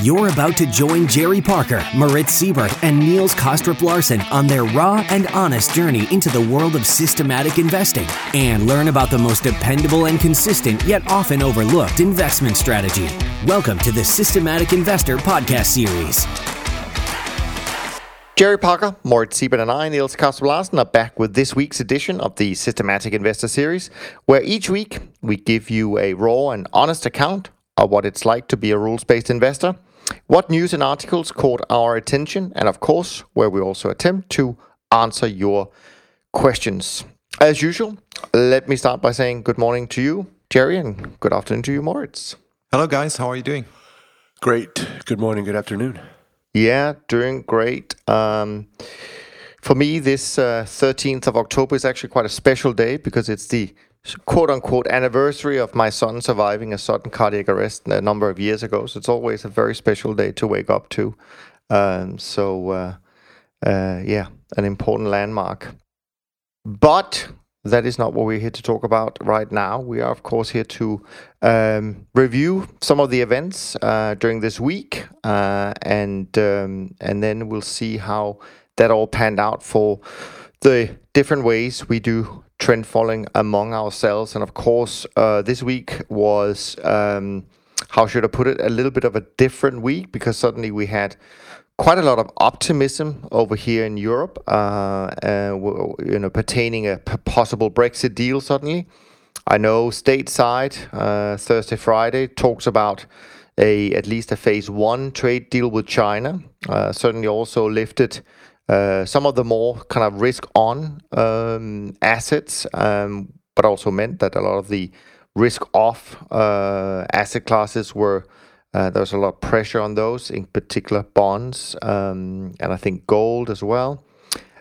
You're about to join Jerry Parker, Moritz Siebert, and Niels Kaastrup Larsen on their raw and honest journey into the world of systematic investing and learn about the most dependable and consistent yet often overlooked investment strategy. Welcome to the Systematic Investor podcast series. Jerry Parker, Moritz Siebert, and I, Niels Kaastrup Larsen, are back with this week's edition of the Systematic Investor series, where each week we give you a raw and honest account of what it's like to be a rules based investor what news and articles caught our attention, and of course, where we also attempt to answer your questions. As usual, let me start by saying good morning to you, Jerry, and good afternoon to you, Moritz. Hello, guys. How are you doing? Great. Good morning. Good afternoon. Yeah, doing great. Um, for me, this uh, 13th of October is actually quite a special day because it's the quote unquote anniversary of my son surviving a sudden cardiac arrest a number of years ago. So it's always a very special day to wake up to. Um, so, uh, uh, yeah, an important landmark. But that is not what we're here to talk about right now. We are, of course, here to um, review some of the events uh, during this week, uh, and um, and then we'll see how that all panned out for the different ways we do trend following among ourselves. And of course, uh, this week was, um, how should I put it, a little bit of a different week because suddenly we had quite a lot of optimism over here in Europe, uh, uh, you know, pertaining a possible Brexit deal suddenly. I know stateside, uh, Thursday, Friday, talks about a at least a phase one trade deal with China. Uh, certainly also lifted some of the more kind of risk on um, assets, um, but also meant that a lot of the risk off uh, asset classes were uh, there was a lot of pressure on those, in particular bonds, um, and I think gold as well.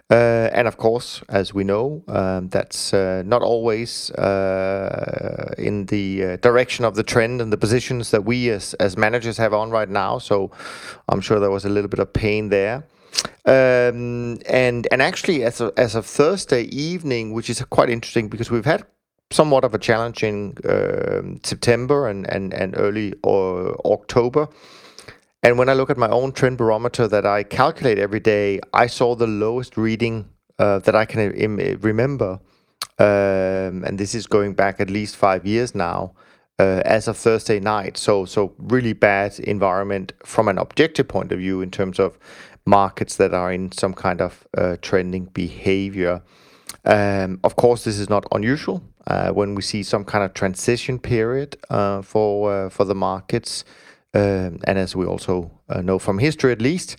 Uh, and of course, as we know, that's uh, not always uh, in the direction of the trend and the positions that we as managers have on right now. So I'm sure there was a little bit of pain there. Um, and and actually, as of, as of Thursday evening, which is quite interesting because we've had somewhat of a challenging uh, September and and and early uh, October. And when I look at my own trend barometer that I calculate every day, I saw the lowest reading uh, that I can Im- remember, um, and this is going back at least five years now. Uh, as of Thursday night, so so really bad environment from an objective point of view in terms of markets that are in some kind of uh, trending behavior. Um, of course, this is not unusual uh, when we see some kind of transition period uh, for uh, for the markets, um, and as we also uh, know from history, at least,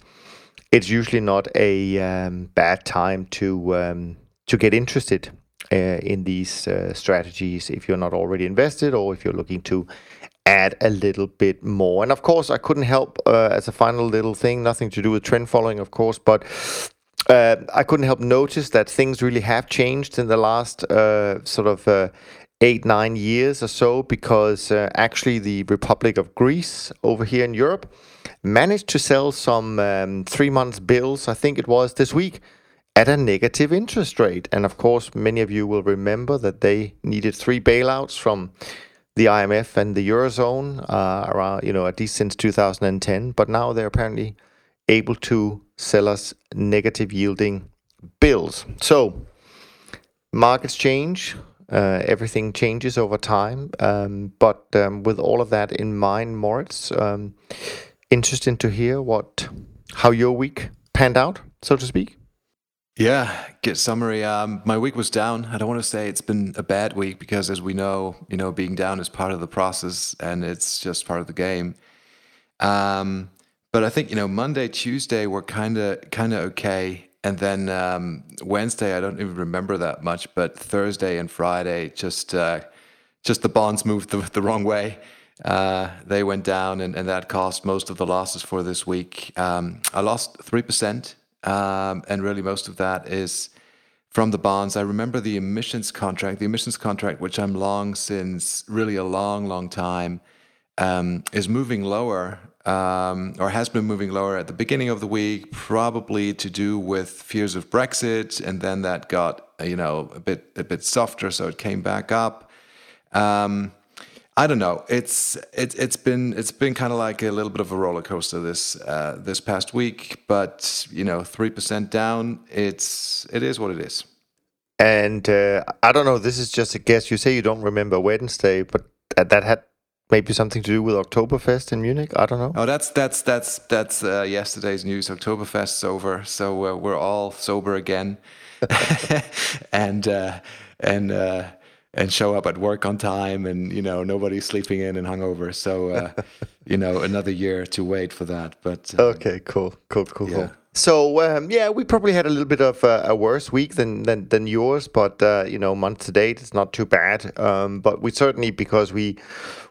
it's usually not a um, bad time to um, to get interested uh, in these strategies if you're not already invested or if you're looking to add a little bit more. And of course, I couldn't help uh, as a final little thing, nothing to do with trend following, of course, but uh, I couldn't help notice that things really have changed in the last uh, sort of uh, eight, nine years or so, because uh, actually the Republic of Greece over here in Europe managed to sell some um, three months bills, I think it was this week. At a negative interest rate. And of course, many of you will remember that they needed three bailouts from the IMF and the eurozone uh, around, you know, at least since 2010. But now they're apparently able to sell us negative yielding bills. So markets change, uh, everything changes over time. Um, but um, with all of that in mind, Moritz, um, interesting to hear what how your week panned out, so to speak. Yeah, good summary. Um, my week was down. I don't want to say it's been a bad week because, as we know, you know, being down is part of the process and it's just part of the game. Um, but I think you know, Monday, Tuesday were kind of kind of okay, and then um, Wednesday, I don't even remember that much. But Thursday and Friday, just uh, just the bonds moved the, the wrong way. Uh, they went down, and, and that cost most of the losses for this week. Um, I lost three percent um, and really most of that is from the bonds. I remember the emissions contract, the emissions contract, which I'm long since really a long, long time, um, is moving lower um, or has been moving lower at the beginning of the week, probably to do with fears of Brexit, and then that got you know a bit a bit softer, so it came back up. Um, I don't know. It's it's it's been it's been kind of like a little bit of a roller coaster this uh, this past week, but you know, three percent down. It's it is what it is. And uh, I don't know. This is just a guess. You say you don't remember Wednesday, but that, that had maybe something to do with Oktoberfest in Munich. I don't know. Oh, that's that's that's that's uh, yesterday's news. Oktoberfest's over, so uh, we're all sober again, and uh, and uh, and show up at work on time, and you know nobody's sleeping in and hungover. So uh, you know another year to wait for that. But uh, okay, cool, cool, cool, yeah. cool. So um, yeah, we probably had a little bit of a, a worse week than than, than yours, but uh, you know, month to date, it's not too bad. Um, but we certainly because we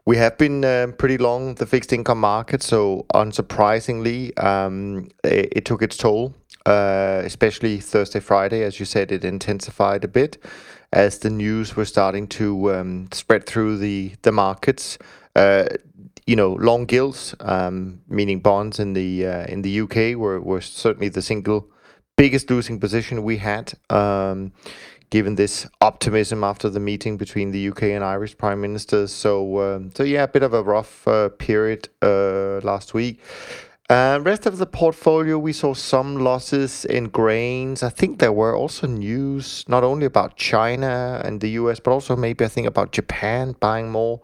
we have been uh, pretty long the fixed income market, so unsurprisingly, um, it, it, took its toll. Uh, especially Thursday, Friday, as you said, it intensified a bit as the news were starting to um, spread through the the markets. Uh, you know, long gilts, um, meaning bonds in the uh, in the UK, were were certainly the single biggest losing position we had. Um, given this optimism after the meeting between the UK and Irish prime ministers, so um, so yeah, a bit of a rough uh, period uh, last week. Uh, rest of the portfolio, we saw some losses in grains. I think there were also news not only about China and the US, but also maybe I think about Japan buying more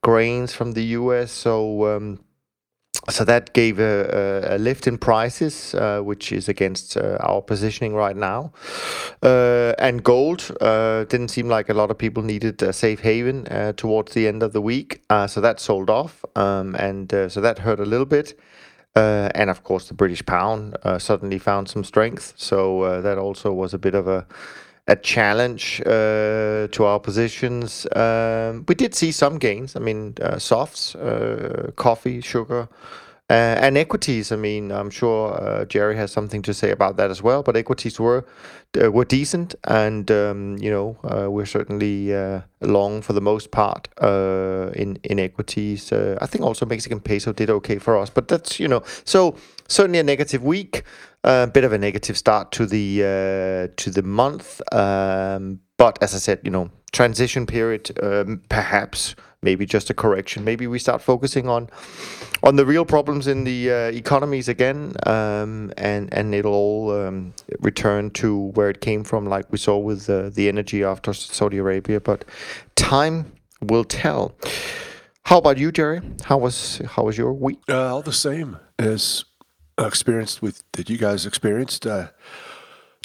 grains from the US. So um, so that gave a, a, a, lift in prices, uh, which is against uh, our positioning right now. Uh, and gold uh, didn't seem like a lot of people needed a safe haven uh, towards the end of the week, so that sold off, um, and so that hurt a little bit. And of course, the British pound suddenly found some strength, so that also was a bit of a a challenge uh, to our positions. Um, we did see some gains. I mean, uh, softs, uh, coffee, sugar, uh, and equities. I mean, I'm sure uh, Jerry has something to say about that as well. But equities were uh, were decent, and um, you know, we're certainly long for the most part in in equities. I think also Mexican peso did okay for us, but that's you know, so certainly a negative week a bit of a negative start to the uh, to the month. Um, but as I said, you know, transition period, um, perhaps maybe just a correction. Maybe we start focusing on on the real problems in the uh, economies again, um, and and it'll all um, return to where it came from, like we saw with uh, the energy after Saudi Arabia. But time will tell. How about you, Jerry? How was how was your week? Uh, all the same as experienced with that you guys experienced uh,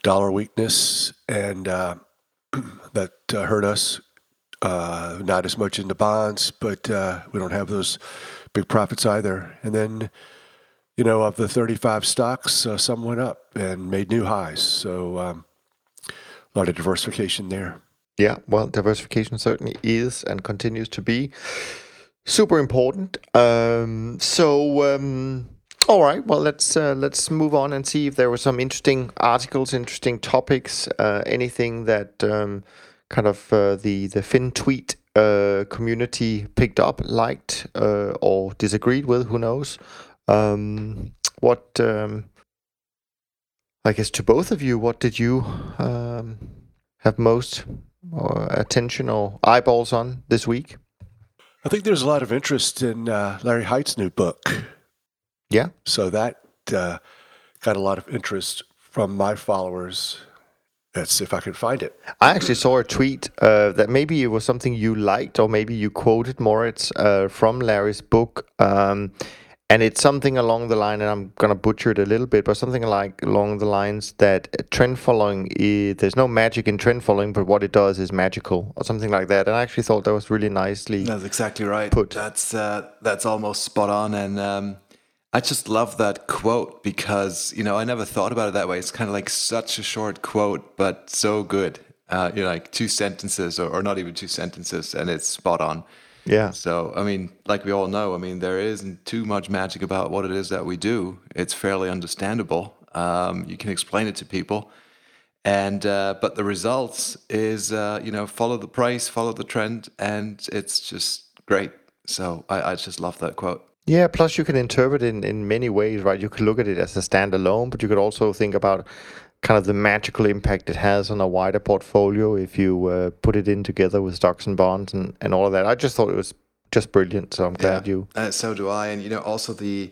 dollar weakness and uh, that uh, hurt us. Uh, not as much in the bonds, but uh, we don't have those big profits either. And then, you know, of the 35 stocks, uh, some went up and made new highs. So um, a lot of diversification there. Yeah, well, diversification certainly is and continues to be super important. Um, so. Um, all right. Well, let's uh, let's move on and see if there were some interesting articles, interesting topics, uh, anything that um, kind of uh, the the FinTwit uh, community picked up, liked, uh, or disagreed with. Who knows? Um, what? Um, I guess to both of you, what did you um, have most uh, attention or eyeballs on this week? I think there's a lot of interest in Larry Hite's new book. Yeah. So that uh, got a lot of interest from my followers. Let's see if I can find it. I actually saw a tweet uh, that maybe it was something you liked, or maybe you quoted Moritz uh, from Larry's book. Um, and it's something along the line, and I'm gonna butcher it a little bit, but something like along the lines that trend following is there's no magic in trend following, but what it does is magical, or something like that. And I actually thought that was really nicely. That's exactly right. Put. That's uh, that's almost spot on, and um, I just love that quote because, you know, I never thought about it that way. It's kind of like such a short quote, but so good. Uh, you know, like two sentences or, or not even two sentences, and it's spot on. Yeah. So, I mean, like we all know, I mean, there isn't too much magic about what it is that we do. It's fairly understandable. Um, you can explain it to people. And, uh, but the results is, uh, you know, follow the price, follow the trend, and it's just great. So I, I just love that quote. Yeah, plus you can interpret it in, in many ways, right? You could look at it as a standalone, but you could also think about kind of the magical impact it has on a wider portfolio if you uh, put it in together with stocks and bonds and, and all of that. I just thought it was just brilliant. So I'm glad yeah. you. Uh, so do I, and you know, also the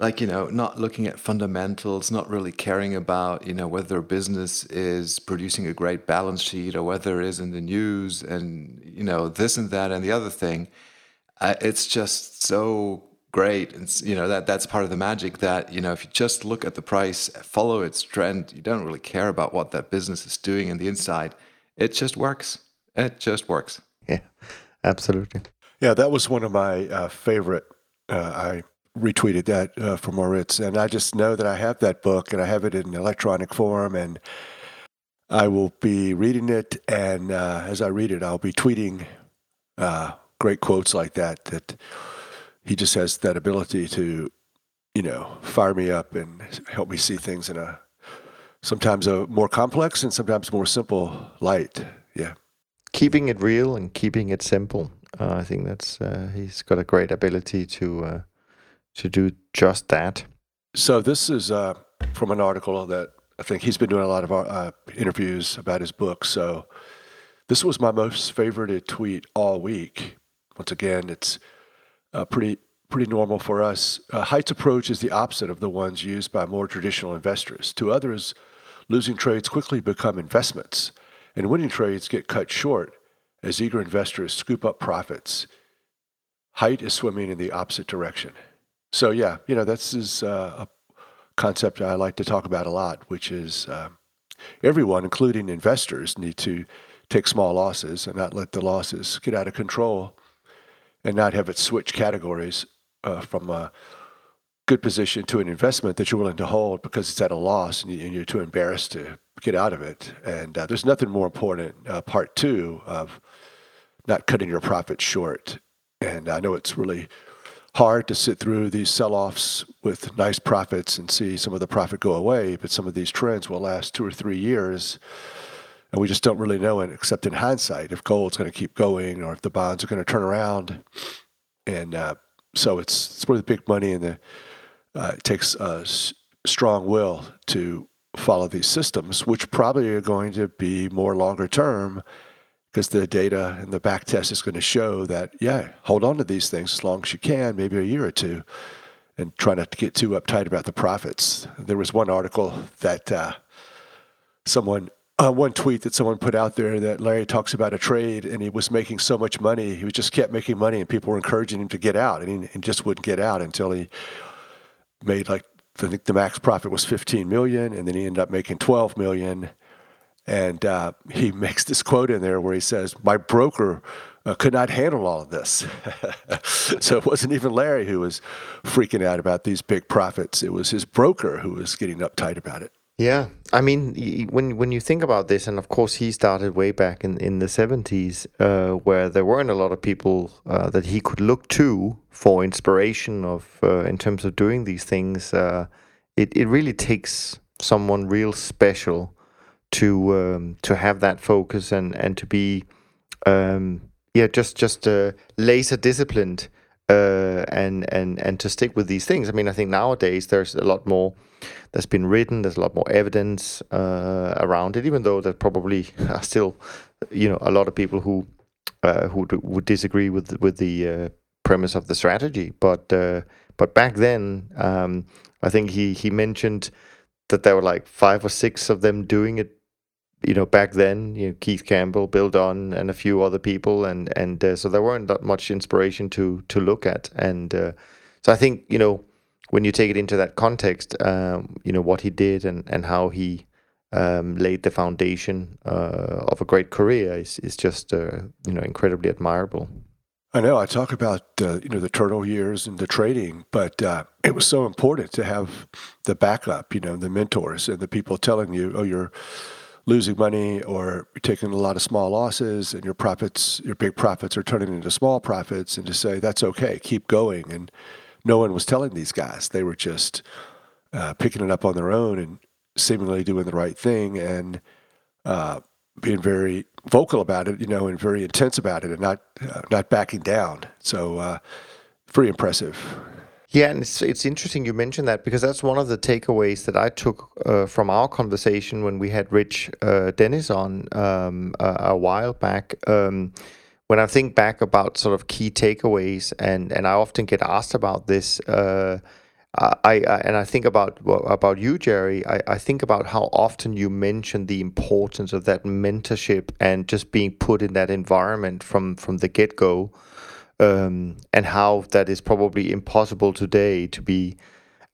like you know not looking at fundamentals not really caring about you know whether a business is producing a great balance sheet or whether it is in the news and you know this and that and the other thing uh, it's just so great. And you know that that's part of the magic that you know if you just look at the price follow its trend you don't really care about what that business is doing in the inside. It just works. It just works. Yeah absolutely. Yeah that was one of my uh, favorite uh, i retweeted that uh, for Moritz, and I just know that I have that book and I have it in electronic form, and I will be reading it. And uh, as I read it, I'll be tweeting uh, great quotes like that. That he just has that ability to, you know, fire me up and help me see things in a sometimes a more complex and sometimes more simple light. Yeah, keeping it real and keeping it simple. Uh, I think that's uh, he's got a great ability to uh, to do just that. So this is uh, from an article that I think he's been doing a lot of uh, interviews about his book. So this was my most favorited tweet all week. Once again, it's uh, pretty pretty normal for us. Uh, Hite's approach is the opposite of the ones used by more traditional investors. To others, losing trades quickly become investments, and winning trades get cut short as eager investors scoop up profits. Height is swimming in the opposite direction. So yeah, you know that's is uh, a concept I like to talk about a lot, which is uh, everyone, including investors, need to take small losses and not let the losses get out of control, and not have it switch categories uh, from a good position to an investment that you're willing to hold because it's at a loss and you're too embarrassed to get out of it. And uh, there's nothing more important. Uh, part two of not cutting your profits short. And I know it's really hard to sit through these sell-offs with nice profits and see some of the profit go away, but some of these trends will last two or three years. And we just don't really know it, except in hindsight, if gold's going to keep going or if the bonds are going to turn around. And uh, so it's, it's where the big money and the uh, it takes a strong will to follow these systems, which probably are going to be more longer term because the data and the back test is going to show that, yeah, hold on to these things as long as you can, maybe a year or two, and try not to get too uptight about the profits. There was one article that uh, someone, uh, one tweet that someone put out there that Larry talks about a trade and he was making so much money, he just kept making money, and people were encouraging him to get out, and he, just wouldn't get out until he made like I think the max profit was 15 million, and then he ended up making 12 million and uh, he makes this quote in there where he says, My broker uh, could not handle all of this. so it wasn't even Larry who was freaking out about these big profits. It was his broker who was getting uptight about it. Yeah, I mean, when when you think about this, and of course he started way back in, in the seventies, uh, where there weren't a lot of people uh, that he could look to for inspiration of uh, in terms of doing these things. Uh, it it really takes someone real special to um, to have that focus and and to be um, yeah just just uh, laser disciplined uh, and and and to stick with these things. I mean, I think nowadays there's a lot more that's been written. There's a lot more evidence uh, around it, even though there probably are still you know a lot of people who uh, who would disagree with with the uh, premise of the strategy. But uh, but back then, um, I think he he mentioned that there were like five or six of them doing it you know, back then, you know, Keith Campbell, Bill Dunn, and a few other people, and and uh, so there weren't that much inspiration to to look at, and uh, so I think you know when you take it into that context, um, you know what he did and and how he um, laid the foundation uh, of a great career is is just uh, you know incredibly admirable. I know I talk about uh, you know the turtle years and the trading, but uh, it was so important to have the backup, you know, the mentors and the people telling you, oh, you're losing money or taking a lot of small losses and your profits, your big profits are turning into small profits, and to say that's okay, keep going. And no one was telling these guys; they were just uh, picking it up on their own and seemingly doing the right thing and uh, being very vocal about it, you know, and very intense about it, and not uh, not backing down. So, uh, very impressive. Yeah, and it's it's interesting you mentioned that because that's one of the takeaways that I took uh, from our conversation when we had Rich uh, Dennis on um, a, a, while back. Um, when I think back about sort of key takeaways, and and I often get asked about this. Uh, I, I and I think about about you, Jerry. I, I think about how often you mention the importance of that mentorship and just being put in that environment from from the get go, um, and how that is probably impossible today to be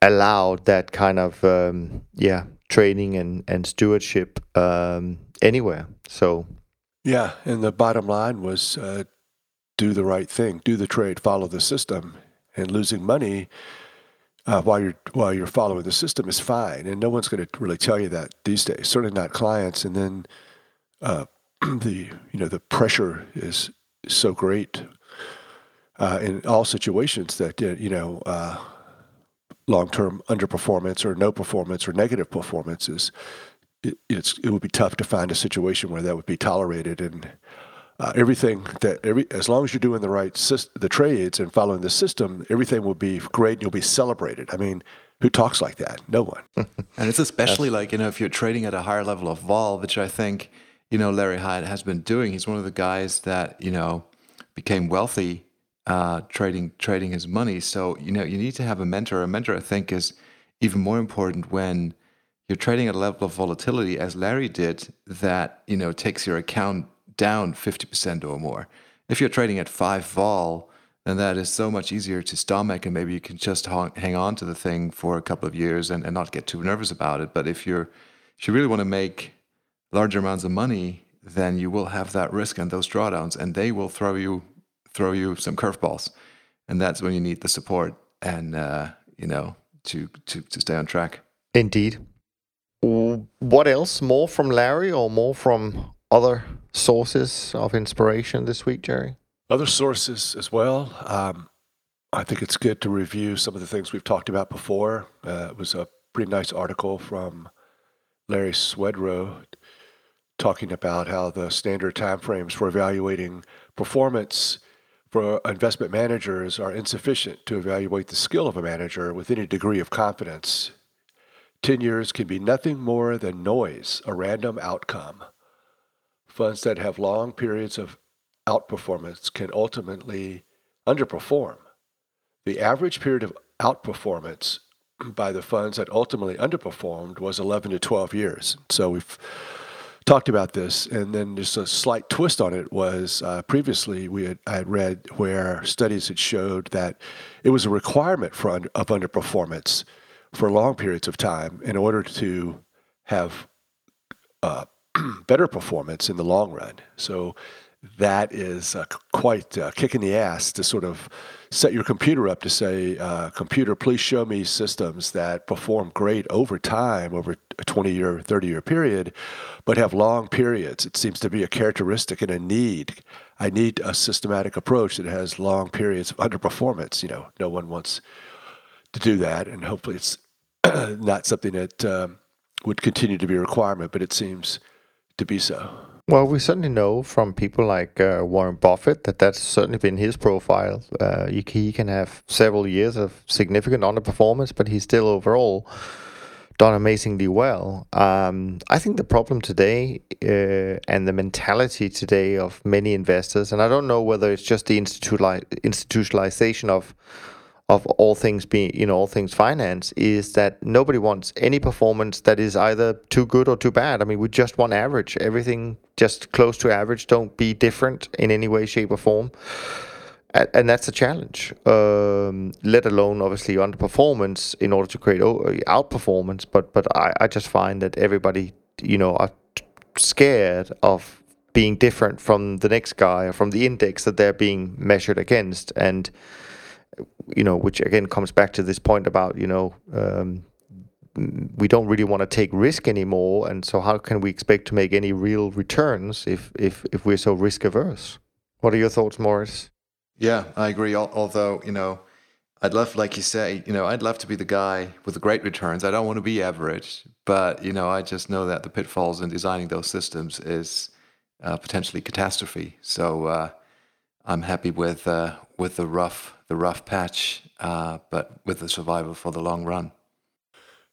allowed that kind of um, yeah training and and stewardship um, anywhere. So yeah, and the bottom line was uh, do the right thing, do the trade, follow the system, and losing money uh, while you're while you're following the system is fine, and no one's going to really tell you that these days. Certainly not clients. And then uh, the you know the pressure is so great uh, in all situations that you know uh, long-term underperformance or no performance or negative performances. it, it's it would be tough to find a situation where that would be tolerated and uh, everything that every as long as you're doing the right the trades and following the system, everything will be great and you'll be celebrated. I mean, who talks like that? No one. and it's especially like you know if you're trading at a higher level of vol, which I think you know Larry Hite has been doing. He's one of the guys that you know became wealthy uh, trading trading his money. So you know you need to have a mentor. A mentor, I think, is even more important when you're trading at a level of volatility, as Larry did, that you know takes your account down 50% or more. If you're trading at five vol, then that is so much easier to stomach, and maybe you can just hang on to the thing for a couple of years and, and not get too nervous about it. But if you're if you really want to make larger amounts of money, then you will have that risk and those drawdowns, and they will throw you throw you some curveballs, and that's when you need the support and uh, you know to to to stay on track. Indeed. What else? More from Larry or more from other sources of inspiration this week, Jerry? Other sources as well. Um, I think it's good to review some of the things we've talked about before. Uh, it was a pretty nice article from Larry Swedroe talking about how the standard timeframes for evaluating performance for investment managers are insufficient to evaluate the skill of a manager with any degree of confidence. 10 years can be nothing more than noise, a random outcome. Funds that have long periods of outperformance can ultimately underperform. The average period of outperformance by the funds that ultimately underperformed was 11 to 12 years. So we've talked about this, and then just a slight twist on it was uh, previously we had I had read where studies had showed that it was a requirement for under, of underperformance for long periods of time in order to have uh, better performance in the long run. So that is uh, quite a kick in the ass to sort of set your computer up to say, uh, computer, please show me systems that perform great over time, over a 20 year, 30 year period, but have long periods. It seems to be a characteristic and a need. I need a systematic approach that has long periods of underperformance. You know, no one wants to do that, and hopefully it's not something that um, would continue to be a requirement, but it seems to be so. Well, we certainly know from people like uh, Warren Buffett that that's certainly been his profile. Uh, he can have several years of significant underperformance, but he's still overall done amazingly well. Um, I think the problem today uh, and the mentality today of many investors, and I don't know whether it's just the institutionalization of of all things being, you know, all things finance is that nobody wants any performance that is either too good or too bad. I mean, we just want average. Everything just close to average. Don't be different in any way, shape, or form. And, that's a challenge. Um, let alone obviously underperformance in order to create outperformance. But but I, I just find that everybody, you know, are scared of being different from the next guy or from the index that they're being measured against and you know, which again comes back to this point about, you know, um, we don't really want to take risk anymore. And so how can we expect to make any real returns if, if, if we're so risk averse? What are your thoughts, Moritz? Yeah, I agree. Although, you know, I'd love, like you say, you know, I'd love to be the guy with the great returns. I don't want to be average, but, you know, I just know that the pitfalls in designing those systems is uh, potentially catastrophe. So uh, I'm happy with, uh, with the rough the rough patch, uh, but with the survival for the long run.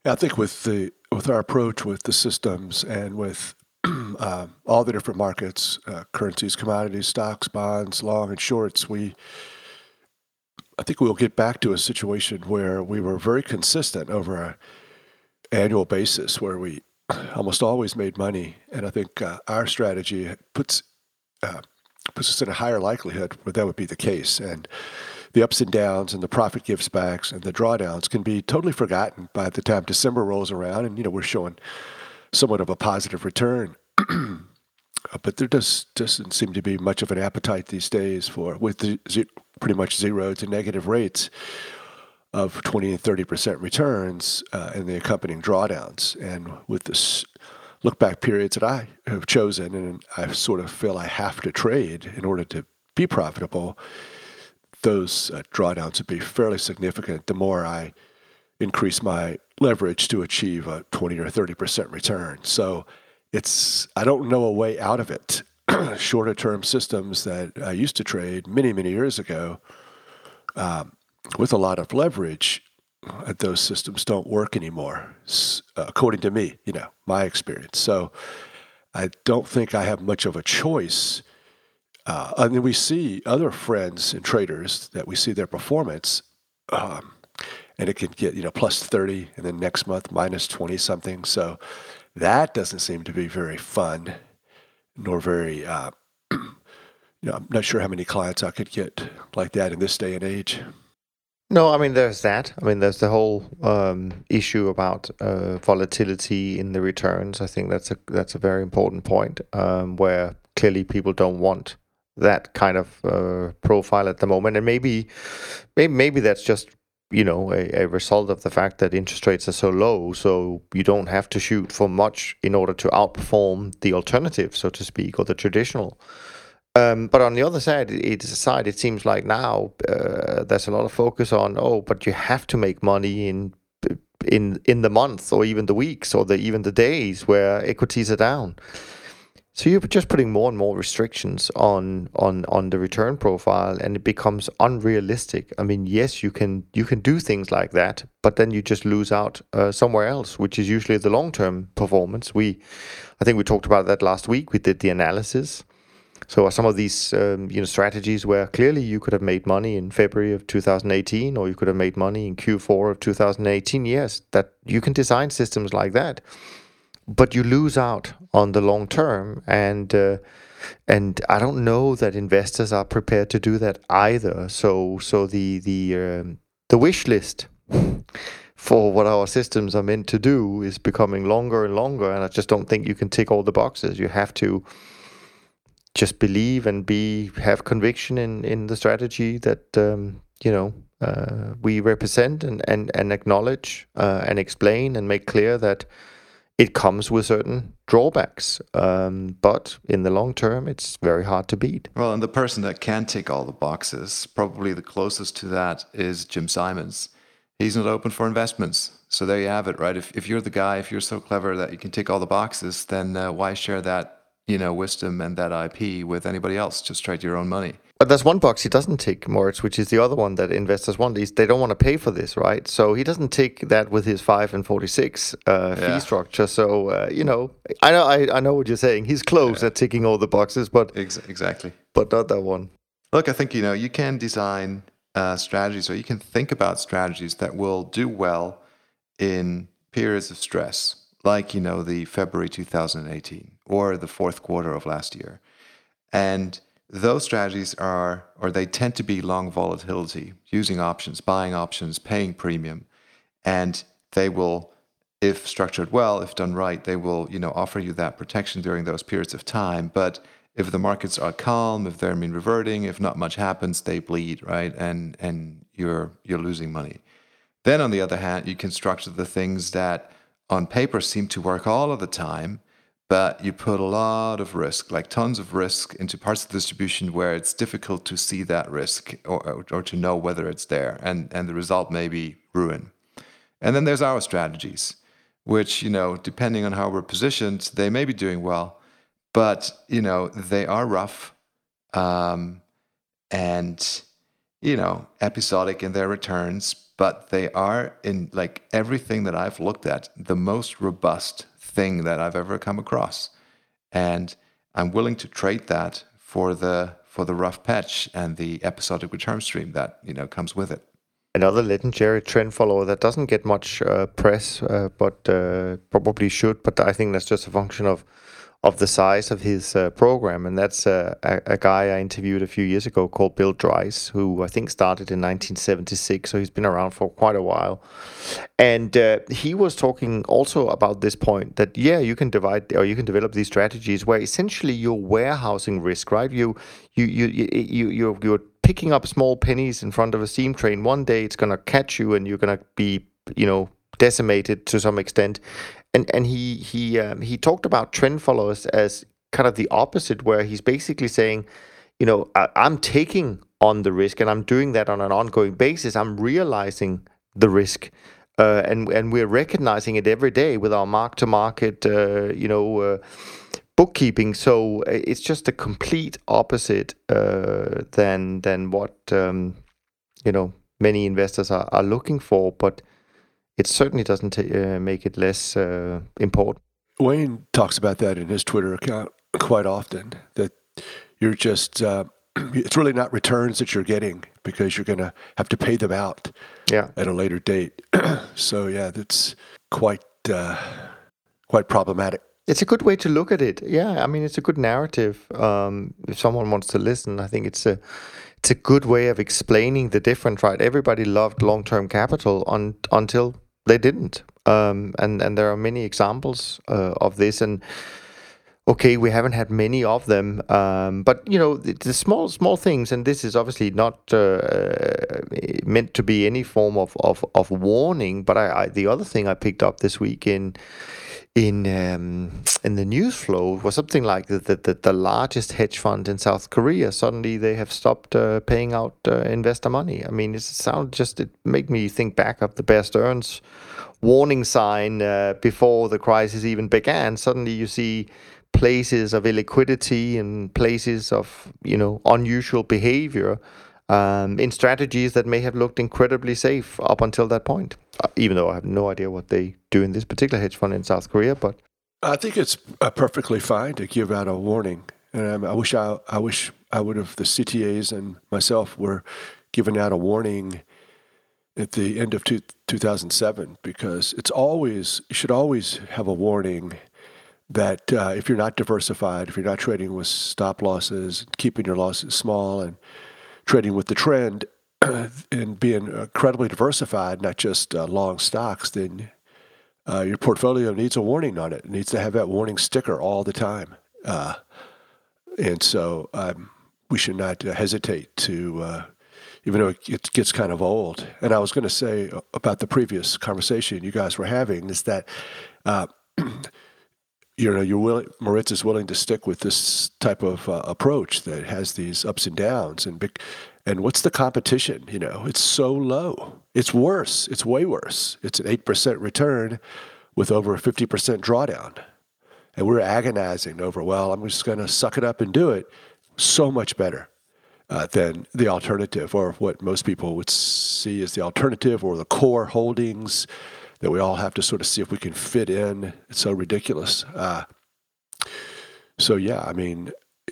Yeah, I think with the with our approach with the systems and with uh, all the different markets, uh, currencies, commodities, stocks, bonds, long and shorts, we I think we'll get back to a situation where we were very consistent over an annual basis, where we almost always made money, and I think uh, our strategy puts uh, puts us in a higher likelihood where that would be the case, and the ups and downs and the profit gives backs and the drawdowns can be totally forgotten by the time December rolls around, and you know we're showing somewhat of a positive return. but there does doesn't seem to be much of an appetite these days for with the, pretty much zero to negative rates of 20 and 30 percent returns uh, and the accompanying drawdowns. And with this look back periods that I have chosen, and I sort of feel I have to trade in order to be profitable, those uh, drawdowns would be fairly significant. The more I increase my leverage to achieve a 20 or 30 percent return, so it's I don't know a way out of it. Shorter term systems that I used to trade many many years ago um, with a lot of leverage, those systems don't work anymore, uh, according to me. You know my experience. So I don't think I have much of a choice. Uh, I mean, we see other friends and traders that we see their performance, um, and it can get you know plus thirty, and then next month minus twenty something. So that doesn't seem to be very fun, nor very. Uh, you know, I'm not sure how many clients I could get like that in this day and age. No, I mean there's that. I mean there's the whole um, issue about uh, volatility in the returns. I think that's a that's a very important point um, where clearly people don't want that kind of uh, profile at the moment, and maybe maybe maybe that's just you know a, a result of the fact that interest rates are so low so you don't have to shoot for much in order to outperform the alternative so to speak or the traditional um, but on the other side it side it seems like now uh, there's a lot of focus on oh but you have to make money in in in the month or even the weeks or the even the days where equities are down so you're just putting more and more restrictions on on on the return profile, and it becomes unrealistic. I mean, yes, you can you can do things like that, but then you just lose out uh, somewhere else, which is usually the long term performance. We, I think we talked about that last week. We did the analysis. So some of these um, you know strategies where clearly you could have made money in February of 2018, or you could have made money in Q4 of 2018. Yes, that you can design systems like that but you lose out on the long term and uh, and I don't know that investors are prepared to do that either. So so the the um, the wish list for what our systems are meant to do is becoming longer and longer, and I just don't think you can tick all the boxes. You have to just believe and be have conviction in in the strategy that um, you know uh, we represent and and and acknowledge uh, and explain and make clear that it comes with certain drawbacks, um, but in the long term, it's very hard to beat. Well, and the person that can tick all the boxes, probably the closest to that is Jim Simons. He's not open for investments. So there you have it, right? If, if you're the guy, if you're so clever that you can tick all the boxes, then uh, why share that, you know, wisdom and that IP with anybody else? Just trade your own money. But there's one box he doesn't tick, Moritz, which is the other one that investors want. Is they don't want to pay for this, right? So he doesn't tick that with his five and forty six uh, yeah. fee structure. So uh, you know, I know, I, I know what you're saying. He's close yeah. at ticking all the boxes, but Ex- exactly, but not that one. Look, I think you know you can design uh, strategies, or you can think about strategies that will do well in periods of stress, like you know the February 2018 or the fourth quarter of last year, and those strategies are, or they tend to be long volatility, using options, buying options, paying premium, and they will, if structured well, if done right, they will, you know, offer you that protection during those periods of time. But if the markets are calm, if they're mean reverting, if not much happens, they bleed, right? And and you're you're losing money. Then on the other hand, you can structure the things that on paper seem to work all of the time but you put a lot of risk, like tons of risk, into parts of the distribution where it's difficult to see that risk or, or to know whether it's there, and and the result may be ruin. And then there's our strategies, which you know, depending on how we're positioned, they may be doing well, but you know, they are rough, um, and you know, episodic in their returns, but they are in like everything that I've looked at the most robust thing that I've ever come across. and I'm willing to trade that for the for the rough patch and the episodic return stream that you know comes with it. Another legendary trend follower that doesn't get much uh, press, uh, but uh, probably should. But I think that's just a function of of the size of his uh, program, and that's uh, a, a, guy I interviewed a few years ago called Bill Dreiss, who I think started in 1976, so he's been around for quite a while. And uh, he was talking also about this point that yeah, you can divide or you can develop these strategies where essentially you're warehousing risk, right? You you you you you you're picking up small pennies in front of a steam train. One day it's gonna catch you, and you're gonna be you know decimated to some extent and and he he um, he talked about trend followers as kind of the opposite, where he's basically saying, you know, I, I'm taking on the risk and I'm doing that on an ongoing basis. I'm realizing the risk. Uh, and and we're recognizing it every day with our mark to market, uh, you know, uh, bookkeeping. So uh, it's just a complete opposite uh, than than what um, you know many investors are, are looking for. But it certainly doesn't uh, make it less uh, important. Wayne talks about that in his Twitter account quite often. That you're just uh, it's really not returns that you're getting because you're going to have to pay them out yeah. at a later date. so yeah, that's quite uh, quite problematic. It's a good way to look at it. Yeah, I mean, it's a good narrative. Um, if someone wants to listen, I think it's a it's a good way of explaining the difference. Right? Everybody loved long term capital on until they didn't. Um, and and there are many examples uh, of this. And okay, we haven't had many of them, um, but you know the, the, small small things. And this is obviously not uh, meant to be any form of of, of warning. But I, I, the other thing I picked up this week in in um, in the news flow was something like the, the, the, largest hedge fund in South Korea suddenly they have stopped uh, paying out uh, investor money. I mean, it sound just it made me think back of the Bear Stearns warning sign uh, before the crisis even began. Suddenly you see places of illiquidity and places of you know unusual behavior um, in strategies that may have looked incredibly safe up until that point. Uh, even though I have no idea what they do in this particular hedge fund in South Korea. But I think it's uh, perfectly fine to give out a warning. And I wish I, I wish I would have the CTAs and myself were giving out a warning at the end of two, 2007 because it's always you should always have a warning that uh, if you're not diversified, if you're not trading with stop losses, keeping your losses small, and trading with the trend, and being incredibly diversified, not just uh, long stocks, then uh, your portfolio needs a warning on it. It needs to have that warning sticker all the time. Uh, and so um, we should not uh, hesitate to, uh, even though it gets kind of old. And I was going to say uh, about the previous conversation you guys were having is that. you know, you're willing, Moritz is willing to stick with this type of approach that has these ups and downs, and big, and what's the competition? You know, it's so low. It's worse. It's way worse. It's an 8% return with over a 50% drawdown. And we're agonizing over, well, I'm just going to suck it up and do it. So much better uh, than the alternative, or what most people would see as the alternative, or the core holdings that we all have to sort of see if we can fit in. It's so ridiculous. Uh, so, yeah, I mean,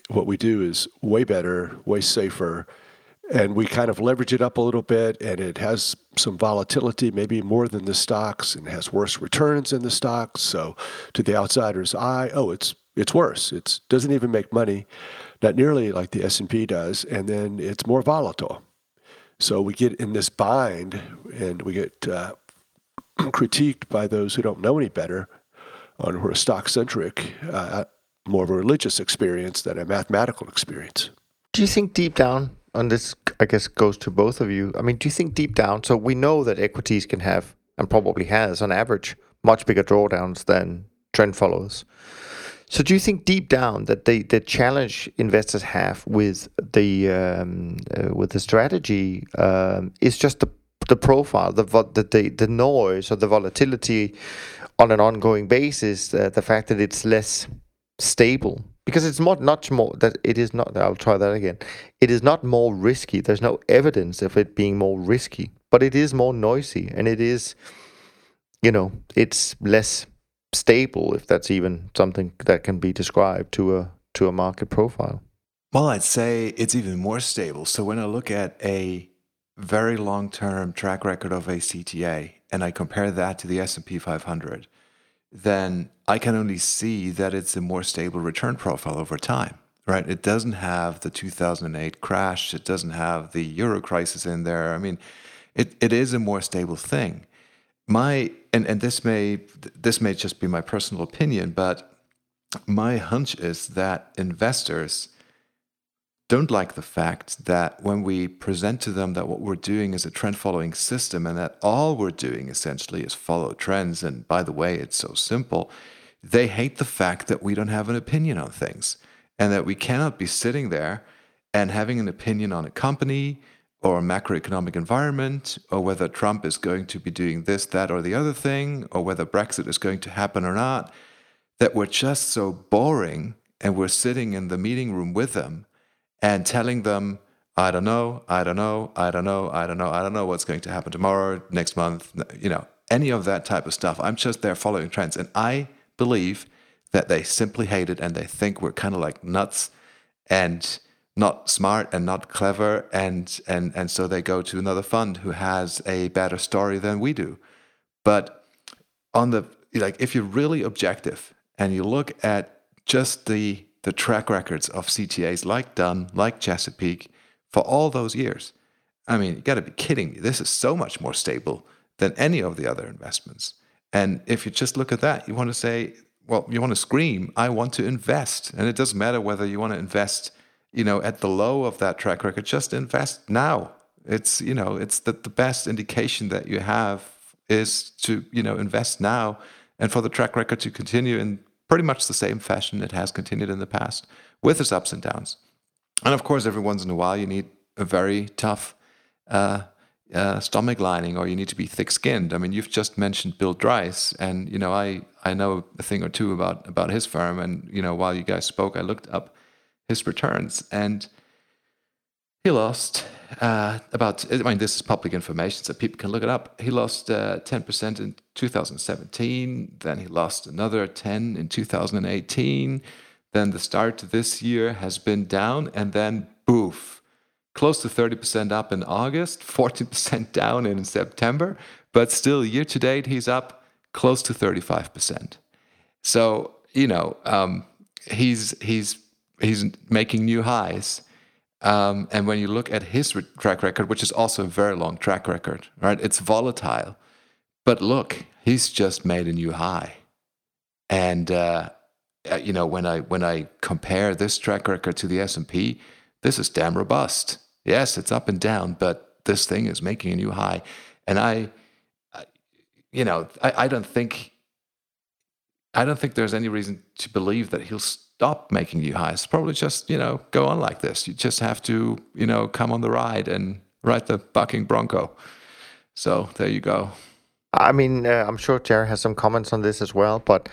what we do is way better, way safer and we kind of leverage it up a little bit and it has some volatility maybe more than the stocks and has worse returns than the stocks so to the outsider's eye oh it's it's worse it doesn't even make money not nearly like the s&p does and then it's more volatile so we get in this bind and we get uh, critiqued by those who don't know any better on who are stock centric uh, more of a religious experience than a mathematical experience do you think deep down and this I guess goes to both of you. I mean, do you think deep down? So we know that equities can have and probably has on average much bigger drawdowns than trend followers. So do you think deep down that the the challenge investors have with the um, uh, with the strategy um, is just the the profile, the the the noise or the volatility on an ongoing basis, uh, the fact that it's less stable because it's not much more that it is not i'll try that again it is not more risky there's no evidence of it being more risky but it is more noisy and it is you know it's less stable, if that's even something that can be described to a to a market profile. Well, I'd say it's even more stable. So when I look at a very long-term track record of a CTA and I compare that to the S&P 500, then I can only see that it's a more stable return profile over time, right? It doesn't have the 2008 crash. It doesn't have the euro crisis in there. I mean, it, it is a more stable thing. My and, and this may this may just be my personal opinion, but my hunch is that investors don't like the fact that when we present to them that what we're doing is a trend following system and that all we're doing essentially is follow trends, and by the way, it's so simple, they hate the fact that we don't have an opinion on things and that we cannot be sitting there and having an opinion on a company or a macroeconomic environment or whether Trump is going to be doing this, that, or the other thing, or whether Brexit is going to happen or not, that we're just so boring and we're sitting in the meeting room with them and telling them, I don't know, I don't know, I don't know, I don't know, I don't know what's going to happen tomorrow, next month, you know, any of that type of stuff. I'm just there following trends. And I believe that they simply hate it and they think we're kind of like nuts and not smart and not clever and and and so they go to another fund who has a better story than we do. But on the like if you're really objective and you look at just the the track records of CTAs like Dunn, like Chesapeake, for all those years. I mean, you got to be kidding me. This is so much more stable than any of the other investments. And if you just look at that, you want to say, well, you want to scream, I want to invest. And it doesn't matter whether you want to invest, you know, at the low of that track record, just invest now. It's, you know, it's that the best indication that you have is to, you know, invest now and for the track record to continue in pretty much the same fashion it has continued in the past, with its ups and downs. And of course, every once in a while, you need a very tough uh, uh, stomach lining, or you need to be thick-skinned. I mean, you've just mentioned Bill Dreiss, and you know, I I know a thing or two about about his firm, and you know, while you guys spoke, I looked up his returns, and he lost uh, about, I mean, this is public information, so people can look it up. He lost uh, 10% in 2017, then he lost another 10 in 2018. Then the start this year has been down, and then boof, close to 30% up in August, 14% down in September, but still year to date, he's up close to 35%. So, you know, um, he's, he's, he's making new highs. Um, and when you look at his track record, which is also a very long track record, right? It's volatile. But look, he's just made a new high. And uh, uh you know, when I when I compare this track record to the S and P, this is damn robust. Yes, it's up and down, but this thing is making a new high. And I, I you know, I, I don't think I don't think there's any reason to believe that he'll stop making you highs. Probably just, you know, go on like this. You just have to, you know, come on the ride and ride the bucking bronco. So there you go. I mean, uh, I'm sure Jerry has some comments on this as well, but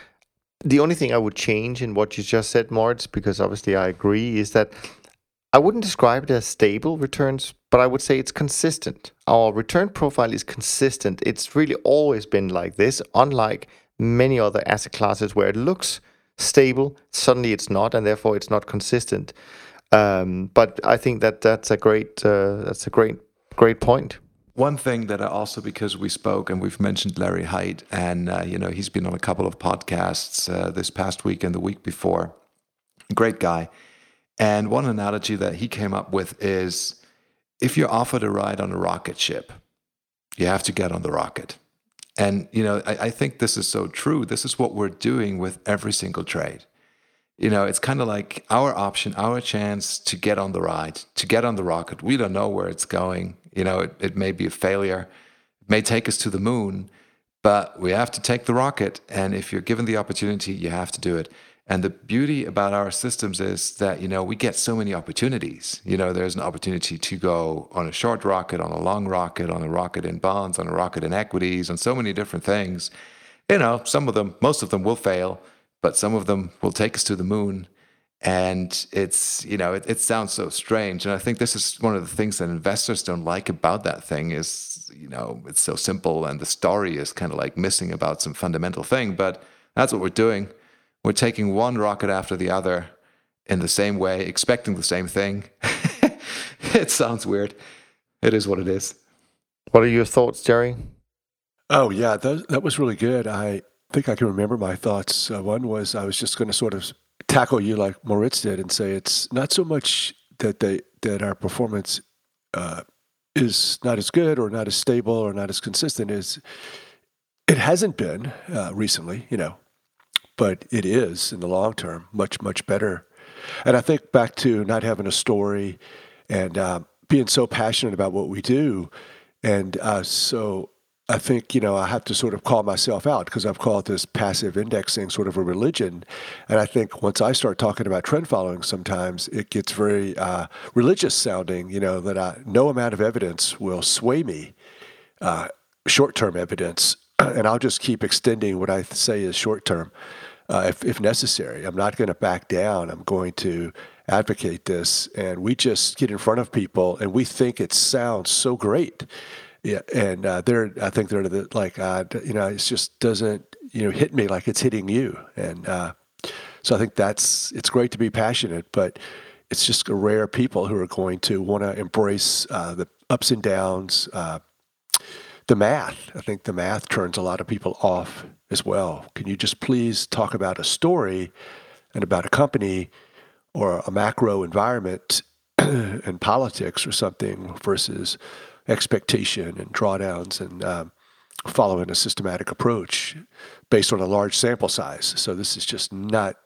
the only thing I would change in what you just said, Moritz, because obviously I agree, is that I wouldn't describe it as stable returns, but I would say it's consistent. Our return profile is consistent. It's really always been like this, unlike many other asset classes where it looks stable. Suddenly it's not, and therefore it's not consistent. Um, but I think that that's a great uh, that's a great great point. One thing that I also, because we spoke and we've mentioned Larry Hite, and uh, you know he's been on a couple of podcasts uh, this past week and the week before. Great guy. And one analogy that he came up with is if you're offered a ride on a rocket ship, you have to get on the rocket. And you know, I, I think this is so true. This is what we're doing with every single trade. You know, it's kind of like our option, our chance to get on the ride, to get on the rocket. We don't know where it's going. You know, it, it may be a failure, it may take us to the moon, but we have to take the rocket. And if you're given the opportunity, you have to do it. And the beauty about our systems is that, you know, we get so many opportunities. You know, there's an opportunity to go on a short rocket, on a long rocket, on a rocket in bonds, on a rocket in equities, on so many different things. You know, some of them, most of them will fail, but some of them will take us to the moon. And it's, you know, it, it sounds so strange. And I think this is one of the things that investors don't like about that thing is, you know, it's so simple and the story is kind of like missing about some fundamental thing. But That's what we're doing. We're taking one rocket after the other in the same way, expecting the same thing. it sounds weird. It is what it is. What are your thoughts, Jerry? Oh yeah, that that was really good. I think I can remember my thoughts. Uh, one was I was just going to sort of tackle you like Moritz did and say it's not so much that they that our performance uh, is not as good or not as stable or not as consistent as it hasn't been uh, recently, you know, but it is in the long term much much better. And I think back to not having a story and uh, being so passionate about what we do, and uh, so I think, you know, I have to sort of call myself out because I've called this passive indexing sort of a religion. And I think once I start talking about trend following, sometimes it gets very uh, religious sounding, you know, that I, no amount of evidence will sway me, uh, short term evidence. And I'll just keep extending what I say is short term uh, if, if necessary. I'm not going to back down. I'm going to advocate this. And we just get in front of people and we think it sounds so great yeah, and uh, they're I think they're the, like uh, you know it just doesn't you know hit me like it's hitting you, and uh, so I think that's it's great to be passionate, but it's just rare people who are going to want to embrace uh, the ups and downs. The math, I think the math turns a lot of people off as well. Can you just please talk about a story and about a company or a macro environment and politics or something versus expectation and drawdowns and um, following a systematic approach based on a large sample size. So this is just not.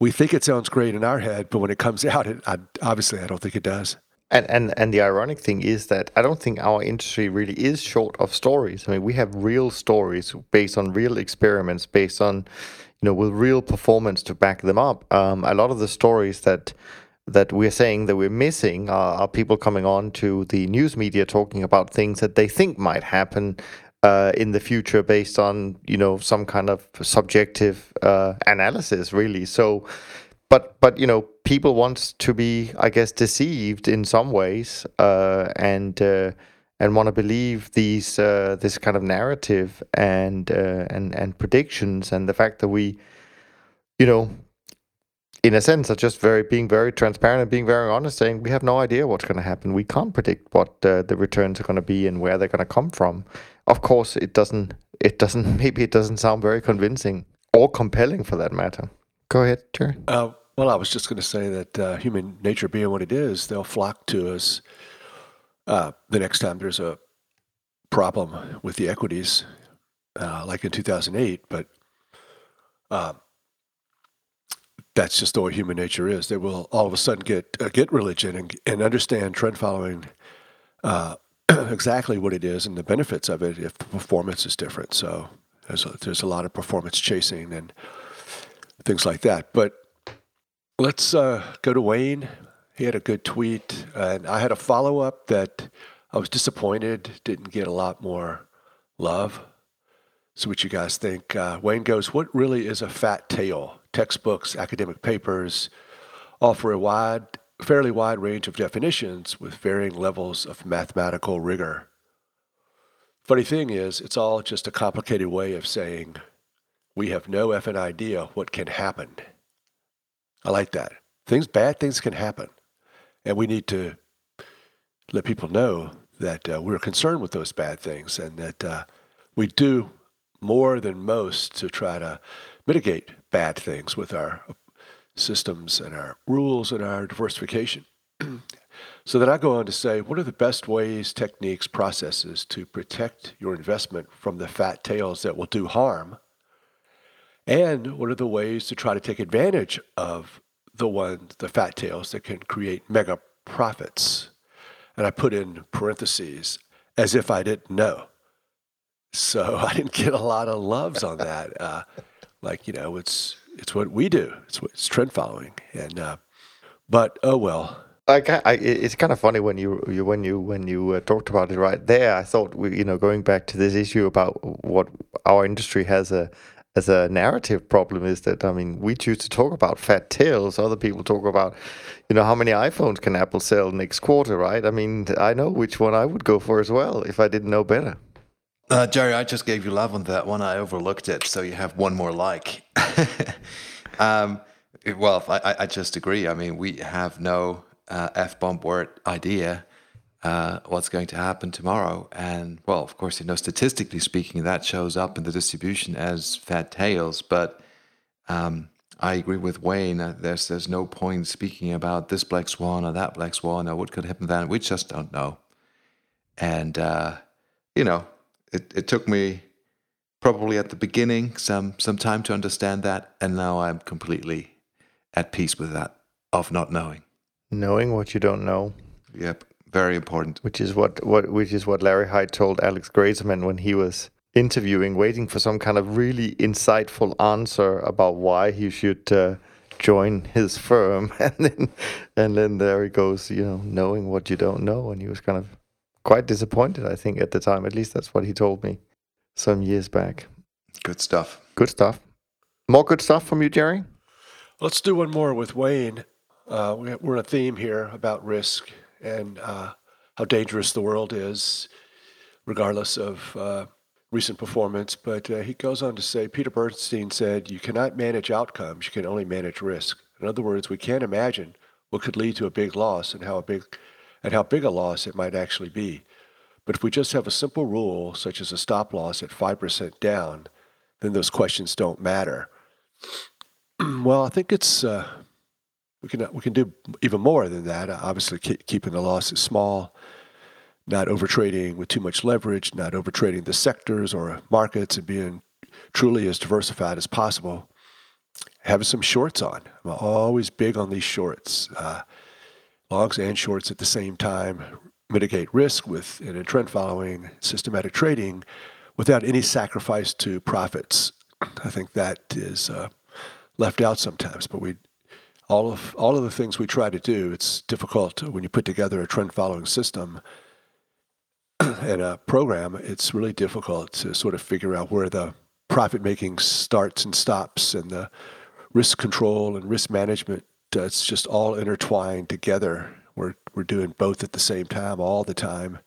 We think it sounds great in our head, but when it comes out, it I, obviously I don't think it does. And, and and the ironic thing is that I don't think our industry really is short of stories. I mean, we have real stories based on real experiments, based on, you know, with real performance to back them up. Um, a lot of the stories that that we're saying that we're missing are, are, people coming on to the news media talking about things that they think might happen uh, in the future based on you know some kind of subjective uh, analysis really so but but you know people want to be i guess deceived in some ways uh, and uh, and want to believe these uh, this kind of narrative and uh, and and predictions and the fact that we you know in a sense, are just very being very transparent and being very honest, saying we have no idea what's going to happen. We can't predict what uh, the returns are going to be and where they're going to come from. Of course, it doesn't. It doesn't. Maybe it doesn't sound very convincing or compelling, for that matter. Go ahead, Jerry. Uh, well, I was just going to say that uh, human nature being what it is, they'll flock to us uh, the next time there's a problem with the equities, uh, like in 2008. But uh, that's just the way human nature is. They will all of a sudden get uh, get religion and, and understand trend following uh, exactly what it is and the benefits of it if the performance is different. So there's a, there's a lot of performance chasing and things like that. But let's uh, go to Wayne. He had a good tweet, and I had a follow up that I was disappointed didn't get a lot more love. So, what you guys think? Uh, Wayne goes, What really is a fat tail? textbooks, academic papers offer a wide, fairly wide range of definitions with varying levels of mathematical rigor. Funny thing is, it's all just a complicated way of saying we have no effing idea what can happen. I like that. Things, bad things can happen. And we need to let people know that uh, we're concerned with those bad things and that uh, we do more than most to try to mitigate bad things with our systems and our rules and our diversification. so then I go on to say, what are the best ways, techniques, processes to protect your investment from the fat tails that will do harm? And what are the ways to try to take advantage of the ones, the fat tails that can create mega profits? And I put in parentheses as if I didn't know. So I didn't get a lot of loves on that. Uh, like you know, it's it's what we do. It's what it's trend following, and uh, but oh well. I, I, it's kind of funny when you, you when you when you uh, talked about it right there. I thought we, you know, going back to this issue about what our industry has a as a narrative problem is that I mean we choose to talk about fat tails. Other people talk about, you know, how many iPhones can Apple sell next quarter, right? I mean, I know which one I would go for as well if I didn't know better. Uh, Jerry, I just gave you love on that one. I overlooked it, so you have one more like. um, well, I, I just agree. I mean, we have no uh, F bomb word idea uh, what's going to happen tomorrow. And well, of course, you know, statistically speaking, that shows up in the distribution as fat tails. But um, I agree with Wayne. Uh, there's there's no point speaking about this black swan or that black swan or what could happen then. We just don't know. And uh, you know, it, it took me probably at the beginning some some time to understand that, and now I'm completely at peace with that of not knowing. Knowing what you don't know. Yep, very important. Which is what, what which is what Larry Hite told Alex Greyserman when he was interviewing, waiting for some kind of really insightful answer about why he should uh, join his firm, and then and then there he goes, you know, knowing what you don't know, and he was kind of quite disappointed. I think at the time, at least that's what he told me some years back. Good stuff. Good stuff. More good stuff from you, Jerry. Let's do one more with Wayne. Uh, we're in a theme here about risk and uh, how dangerous the world is, regardless of uh, recent performance. But uh, he goes on to say Peter Bernstein said, You cannot manage outcomes, you can only manage risk. In other words, we can't imagine what could lead to a big loss and how big and how big a loss it might actually be. But if we just have a simple rule, such as a stop loss at 5% down, then those questions don't matter. well, I think it's uh, we can we can do even more than that. Obviously, keeping the losses small, not overtrading with too much leverage, not overtrading the sectors or markets, and being truly as diversified as possible. Having some shorts on. I'm always big on these shorts, uh, longs and shorts at the same time. Mitigate risk with in a trend following systematic trading without any sacrifice to profits. I think that is uh, left out sometimes, but we all of all of the things we try to do. It's difficult when you put together a trend following system and a program. It's really difficult to sort of figure out where the profit making starts and stops, and the risk control and risk management. Uh, it's just all intertwined together. We're we're doing both at the same time all the time,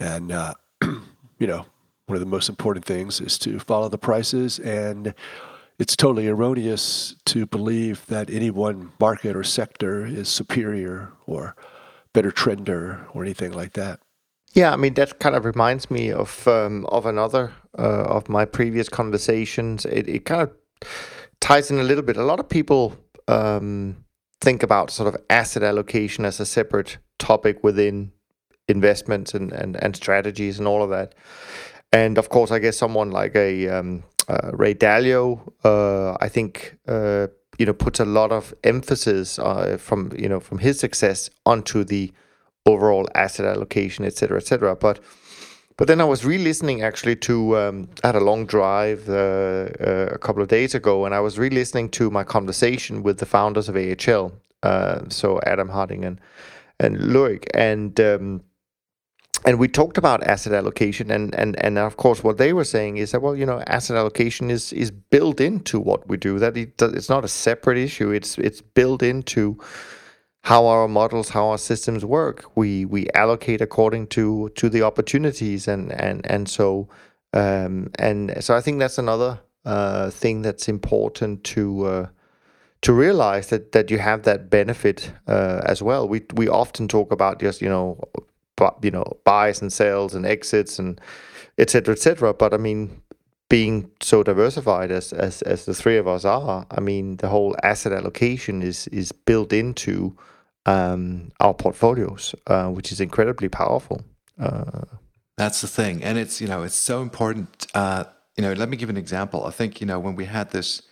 and uh, you know one of the most important things is to follow the prices and it's totally erroneous to believe that any one market or sector is superior or better trender or anything like that. Yeah, I mean that kind of reminds me of um, of another uh, of my previous conversations. It, it kind of ties in a little bit. A lot of people um, think about sort of asset allocation as a separate topic within investments and, and, and strategies and all of that. And of course, I guess someone like a um, uh, Ray Dalio, uh, I think, uh, you know, puts a lot of emphasis uh, from you know from his success onto the overall asset allocation, et cetera, et cetera. But but then I was re-listening actually to um, I had a long drive uh, uh, a couple of days ago, and I was re-listening to my conversation with the founders of AHL, so Adam Harding and and Lueck, and um, and we talked about asset allocation and, and and of course what they were saying is that well you know asset allocation is is built into what we do. That it, it's not a separate issue. It's it's built into how our models how our systems work. We we allocate according to to the opportunities and and and so um and so I think that's another uh thing that's important to uh to realize that that you have that benefit uh, as well. We we often talk about just you know you know buys and sales and exits and etc etc but i mean being so diversified as, as as the three of us are i mean the whole asset allocation is is built into um, our portfolios uh, which is incredibly powerful. Uh, that's the thing. And it's you know it's so important uh, you know let me give an example. I think you know when we had this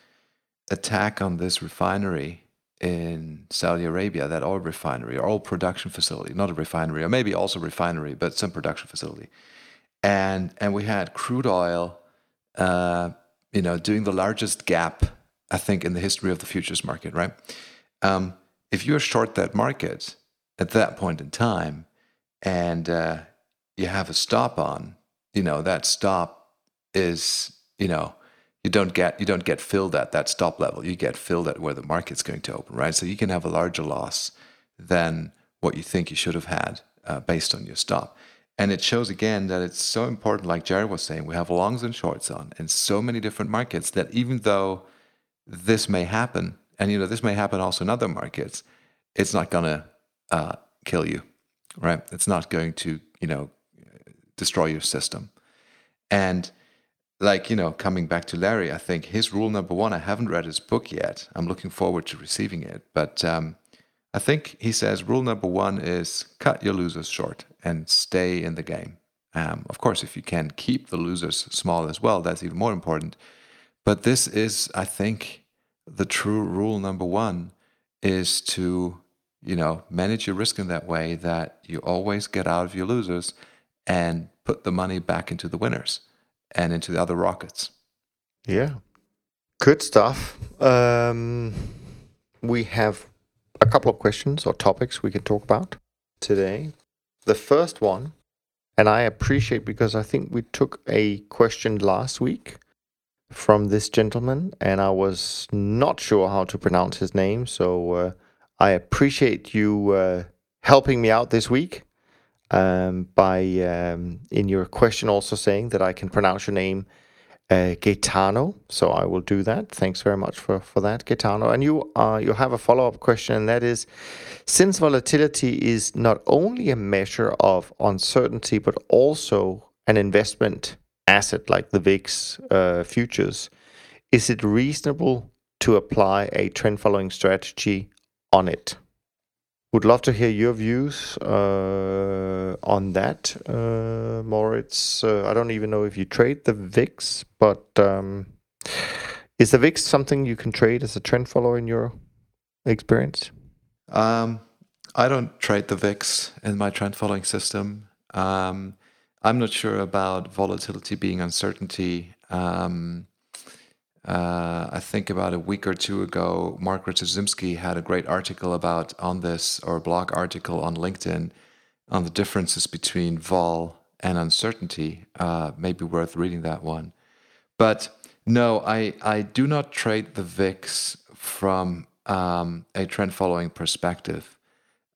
attack on this refinery in Saudi Arabia, that oil refinery or oil production facility, not a refinery, or maybe also refinery, but some production facility. And and we had crude oil, uh, you know, doing the largest gap, I think, in the history of the futures market, right? Um, if you're short that market at that point in time, and uh, you have a stop on, you know, that stop is, you know, you don't get you don't get filled at that stop level. You get filled at where the market's going to open, right? So you can have a larger loss than what you think you should have had uh, based on your stop. And it shows again that it's so important, like Jerry was saying, we have longs and shorts on in so many different markets that even though this may happen, and you know this may happen also in other markets, it's not gonna uh, kill you, right? It's not going to you know destroy your system. And like you know, coming back to Larry, I think his rule number one. I haven't read his book yet. I'm looking forward to receiving it, but um, I think he says rule number one is cut your losers short and stay in the game. Um, of course, if you can keep the losers small as well, that's even more important. But this is, I think, the true rule number one is to, you know, manage your risk in that way that you always get out of your losers and put the money back into the winners and into the other rockets. Yeah. Good stuff. Um, we have a couple of questions or topics we can talk about today. The first one, and I appreciate because I think we took a question last week from this gentleman, and I was not sure how to pronounce his name. So uh, I appreciate you uh, helping me out this week um, by, um, in your question, also saying that I can pronounce your name uh, Gaetano. So I will do that. Thanks very much for, for that, Gaetano. And you uh, you have a follow up question, and that is, since volatility is not only a measure of uncertainty but also an investment asset like the VIX uh, futures, is it reasonable to apply a trend following strategy on it? Would love to hear your views uh, on that, uh, Moritz. Uh, I don't even know if you trade the VIX, but um, is the VIX something you can trade as a trend follower in your experience? Um, I don't trade the VIX in my trend following system. Um, I'm not sure about volatility being uncertainty. Um, uh, I think about a week or two ago, Mark Rzepczynski had a great article about on this, or blog article on LinkedIn, on the differences between vol and uncertainty. Uh, maybe worth reading that one. But no, I, I do not trade the VIX from um, a trend following perspective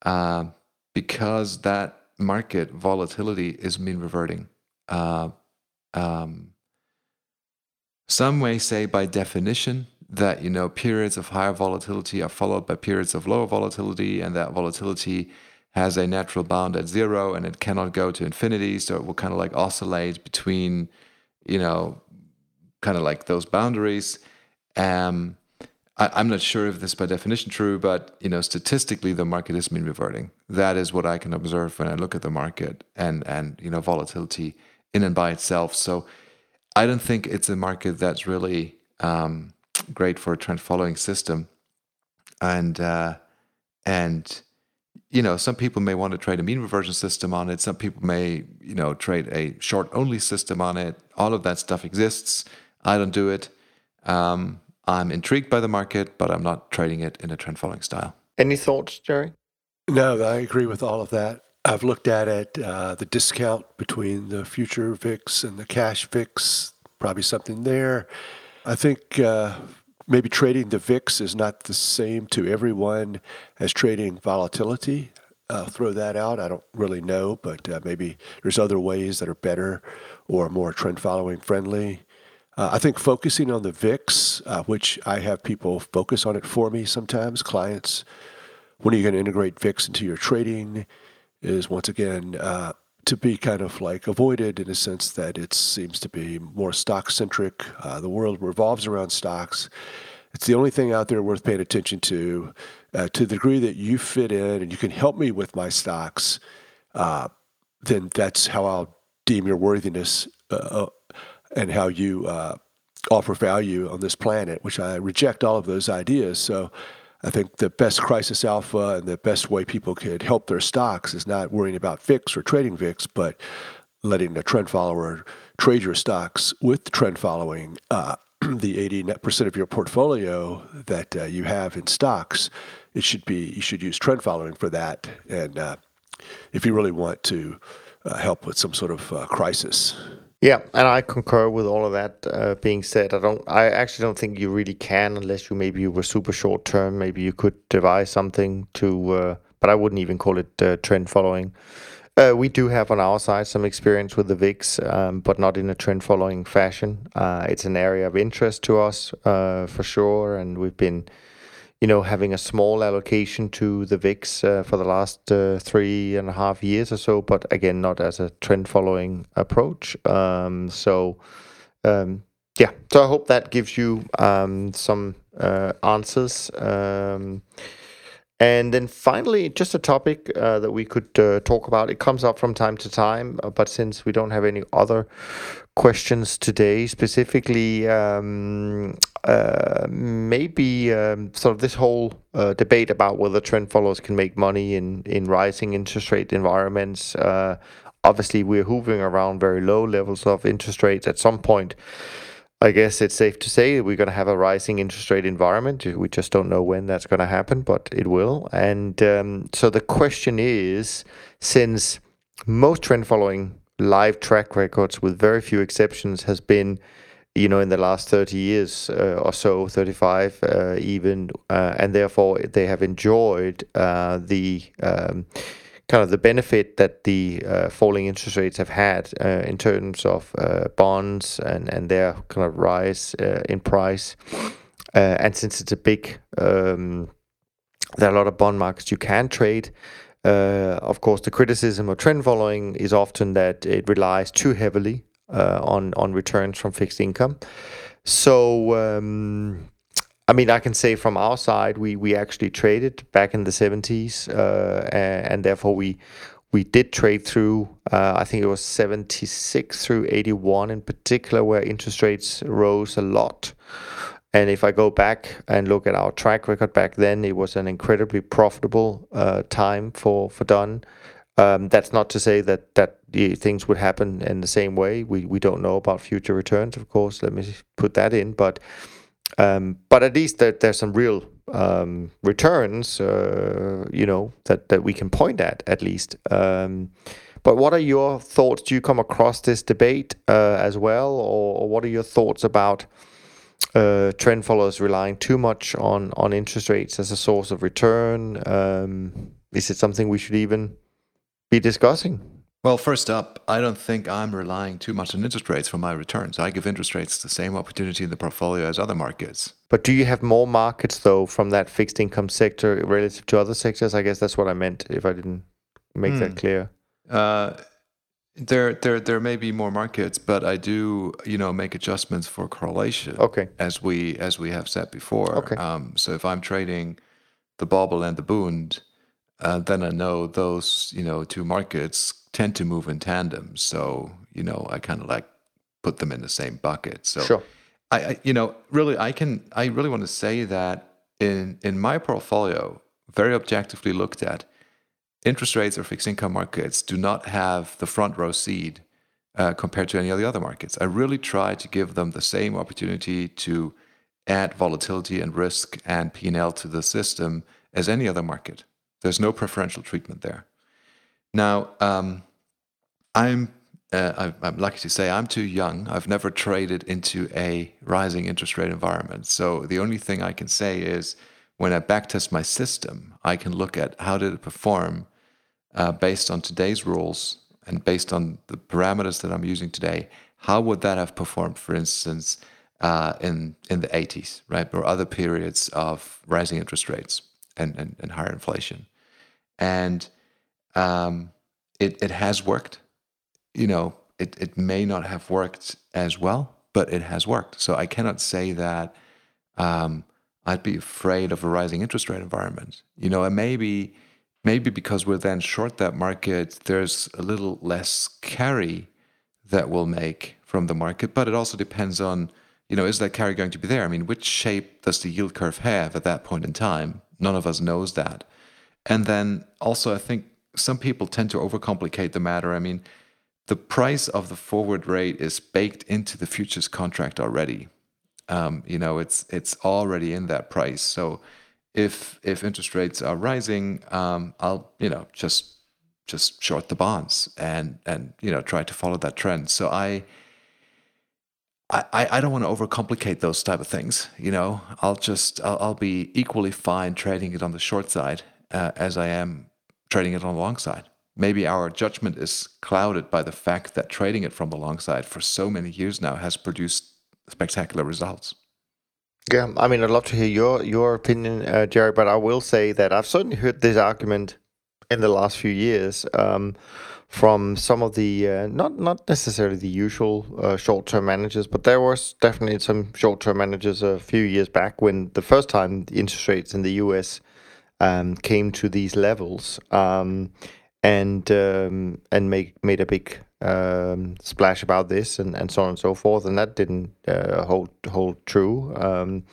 uh, because that market volatility is mean reverting. Uh, um, some may say by definition that you know periods of higher volatility are followed by periods of lower volatility, and that volatility has a natural bound at zero and it cannot go to infinity, so it will kind of like oscillate between, you know, kind of like those boundaries. Um, I, am not sure if this is by definition true, but you know, statistically, the market is mean reverting. That is what I can observe when I look at the market and and you know volatility in and by itself. So I don't think it's a market that's really um, great for a trend following system. And uh, and you know, some people may want to trade a mean reversion system on it. Some people may, you know, trade a short only system on it. All of that stuff exists. I don't do it. Um, I'm intrigued by the market, but I'm not trading it in a trend following style. Any thoughts, Jerry? No, I agree with all of that. I've looked at it, uh, the discount between the future VIX and the cash VIX, probably something there. I think uh, maybe trading the VIX is not the same to everyone as trading volatility. I'll throw that out. I don't really know, but uh, maybe there's other ways that are better or more trend following friendly. Uh, I think focusing on the VIX, uh, which I have people focus on it for me sometimes, clients, when are you going to integrate VIX into your trading? Is once again uh, to be kind of like avoided in a sense that it seems to be more stock centric. Uh, the world revolves around stocks. It's the only thing out there worth paying attention to. Uh, to the degree that you fit in and you can help me with my stocks, uh, then that's how I'll deem your worthiness uh, uh, and how you offer value on this planet, which I reject all of those ideas. So I think the best crisis alpha and the best way people could help their stocks is not worrying about VIX or trading VIX, but letting the trend follower trade your stocks with trend following. Uh, the 80% of your portfolio that uh, you have in stocks, it should be you should use trend following for that. And uh, if you really want to uh, help with some sort of uh, crisis. Yeah, and I concur with all of that uh, being said. I don't. I actually don't think you really can unless you maybe you were super short term. Maybe you could devise something to, uh, but I wouldn't even call it uh, trend following. Uh, we do have on our side some experience with the VIX, um, but not in a trend following fashion. Uh, it's an area of interest to us uh, for sure, and we've been, you know, having a small allocation to the VIX uh, for the last uh, three and a half years or so, but again, not as a trend following approach. Um, so, um, yeah, so I hope that gives you um, some uh, answers. Um, and then finally, just a topic uh, that we could uh, talk about. It comes up from time to time, uh, but since we don't have any other questions today, specifically, um, uh, maybe um, sort of this whole uh, debate about whether trend followers can make money in, in rising interest rate environments. Uh, obviously, we're hovering around very low levels of interest rates. At some point, I guess it's safe to say we're going to have a rising interest rate environment. We just don't know when that's going to happen, but it will. And um, so the question is since most trend following live track records, with very few exceptions, has been you know, in the last 30 years uh, or so, 35 uh, even, uh, and therefore they have enjoyed uh, the um, kind of the benefit that the uh, falling interest rates have had uh, in terms of bonds and, and their kind of rise in price. And since it's a big, um, there are a lot of bond markets you can trade. Uh, of course, the criticism of trend following is often that it relies too heavily on on returns from fixed income. So um, I mean, I can say from our side, we we actually traded back in the 70s, uh, and therefore we we did trade through. Uh, I think it was 76 through 81 in particular, where interest rates rose a lot. And if I go back and look at our track record back then, it was an incredibly profitable uh, time for for Dunn. Um, that's not to say that that things would happen in the same way. We we don't know about future returns, of course. Let me put that in, but um, but at least there, there's some real um, returns, uh, you know, that, that we can point at at least. But what are your thoughts? Do you come across this debate uh, as well, or, what are your thoughts about uh, trend followers relying too much on on interest rates as a source of return? Um, is it something we should even be discussing? Well, first up, I don't think I'm relying too much on interest rates for my returns. I give interest rates the same opportunity in the portfolio as other markets. But do you have more markets though from that fixed income sector relative to other sectors? I guess that's what I meant if I didn't make hmm. that clear. Uh, there, there, there may be more markets, but I do, you know, make adjustments for correlation. Okay. As we, as we have said before. Okay. Um, so if I'm trading the Bobl and the Bund, uh, then I know those, you know, two markets tend to move in tandem. So, you know, I kind of like put them in the same bucket. So, sure. I, I, you know, really, I can, I really want to say that in in my portfolio, very objectively looked at, interest rates or fixed income markets do not have the front row seat uh, compared to any of the other markets. I really try to give them the same opportunity to add volatility and risk and P&L to the system as any other market. There's no preferential treatment there. Now, um, I'm uh, I'm lucky to say I'm too young. I've never traded into a rising interest rate environment. So the only thing I can say is when I backtest my system, I can look at how did it perform uh, based on today's rules and based on the parameters that I'm using today. How would that have performed, for instance, uh, in in the 80s, right, or other periods of rising interest rates and, and, and higher inflation? And um, it, it has worked. You know, it, it may not have worked as well, but it has worked. So I cannot say that um, I'd be afraid of a rising interest rate environment. You know, and maybe maybe because we're then short that market, there's a little less carry that we'll make from the market. But it also depends on, you know, is that carry going to be there? I mean, which shape does the yield curve have at that point in time? None of us knows that. And then also, I think some people tend to overcomplicate the matter. I mean, the price of the forward rate is baked into the futures contract already. Um, you know, it's it's already in that price. So if if interest rates are rising, um, I'll you know just just short the bonds and and you know try to follow that trend. So I. I, I don't want to overcomplicate those type of things. You know, I'll just I'll, I'll be equally fine trading it on the short side uh, as I am trading it on the long side. maybe our judgment is clouded by the fact that trading it from the long side for so many years now has produced spectacular results. Yeah, I mean, I'd love to hear your your opinion, uh, Jerry. But I will say that I've certainly heard this argument in the last few years um, from some of the uh, not not necessarily the usual uh, short term managers, but there was definitely some short term managers a few years back when the first time the interest rates in the U.S. Um, came to these levels um, and um, and make made a big um, splash about this and, and so on and so forth, and that didn't uh, hold hold true. Um,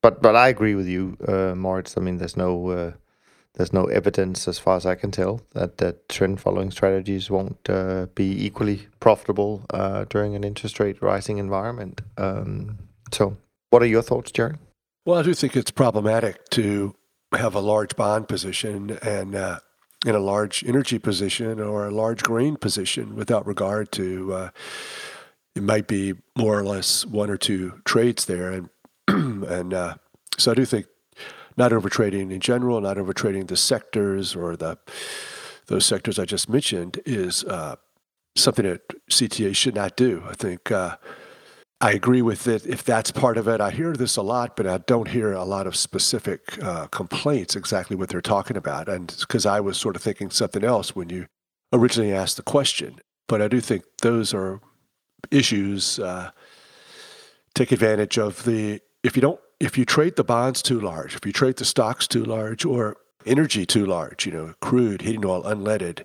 but but I agree with you, uh, Moritz. I mean, there's no uh, there's no evidence, as far as I can tell, that that trend following strategies won't uh, be equally profitable uh, during an interest rate rising environment. Um, so, what are your thoughts, Jerry? Well, I do think it's problematic to have a large bond position and uh, in a large energy position or a large grain position without regard to uh, it might be more or less one or two trades there and and uh, so I do think not overtrading in general, not overtrading the sectors or the those sectors I just mentioned is uh, something that CTA should not do. I think uh, I agree with it if that's part of it. I hear this a lot, but I don't hear a lot of specific uh, complaints exactly what they're talking about. And because I was sort of thinking something else when you originally asked the question. But I do think those are issues. Uh, take advantage of the if you don't if you trade the bonds too large, if you trade the stocks too large, or energy too large, you know, crude, heating oil, unleaded,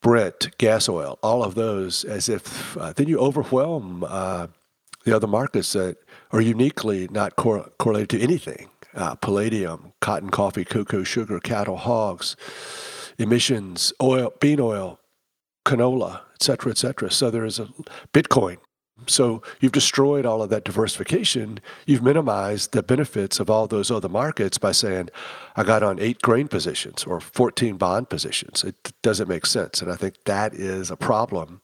Brent, gas oil, all of those, as if uh, then you overwhelm uh, the other markets that are uniquely not cor- correlated to anything uh, palladium, cotton, coffee, cocoa, sugar, cattle, hogs, emissions, oil, bean oil, canola, et cetera, et cetera. So there is a Bitcoin. So you've destroyed all of that diversification. You've minimized the benefits of all those other markets by saying, I got on eight grain positions or 14 bond positions. It doesn't make sense. And I think that is a problem.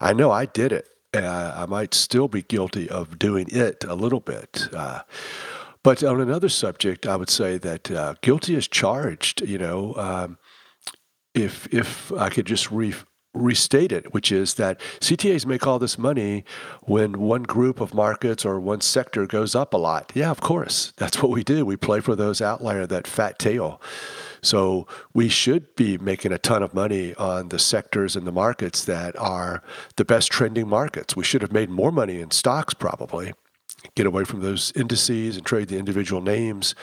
I know I did it uh, I might still be guilty of doing it a little bit. Uh, but on another subject, I would say that uh, guilty is charged. You know, um, if if I could just re- restate it, which is that CTAs make all this money when one group of markets or one sector goes up a lot. Yeah, of course, that's what we do. We play for those outlier, that fat tail. So we should be making a ton of money on the sectors and the markets that are the best trending markets. We should have made more money in stocks probably. Get away from those indices and trade the individual names.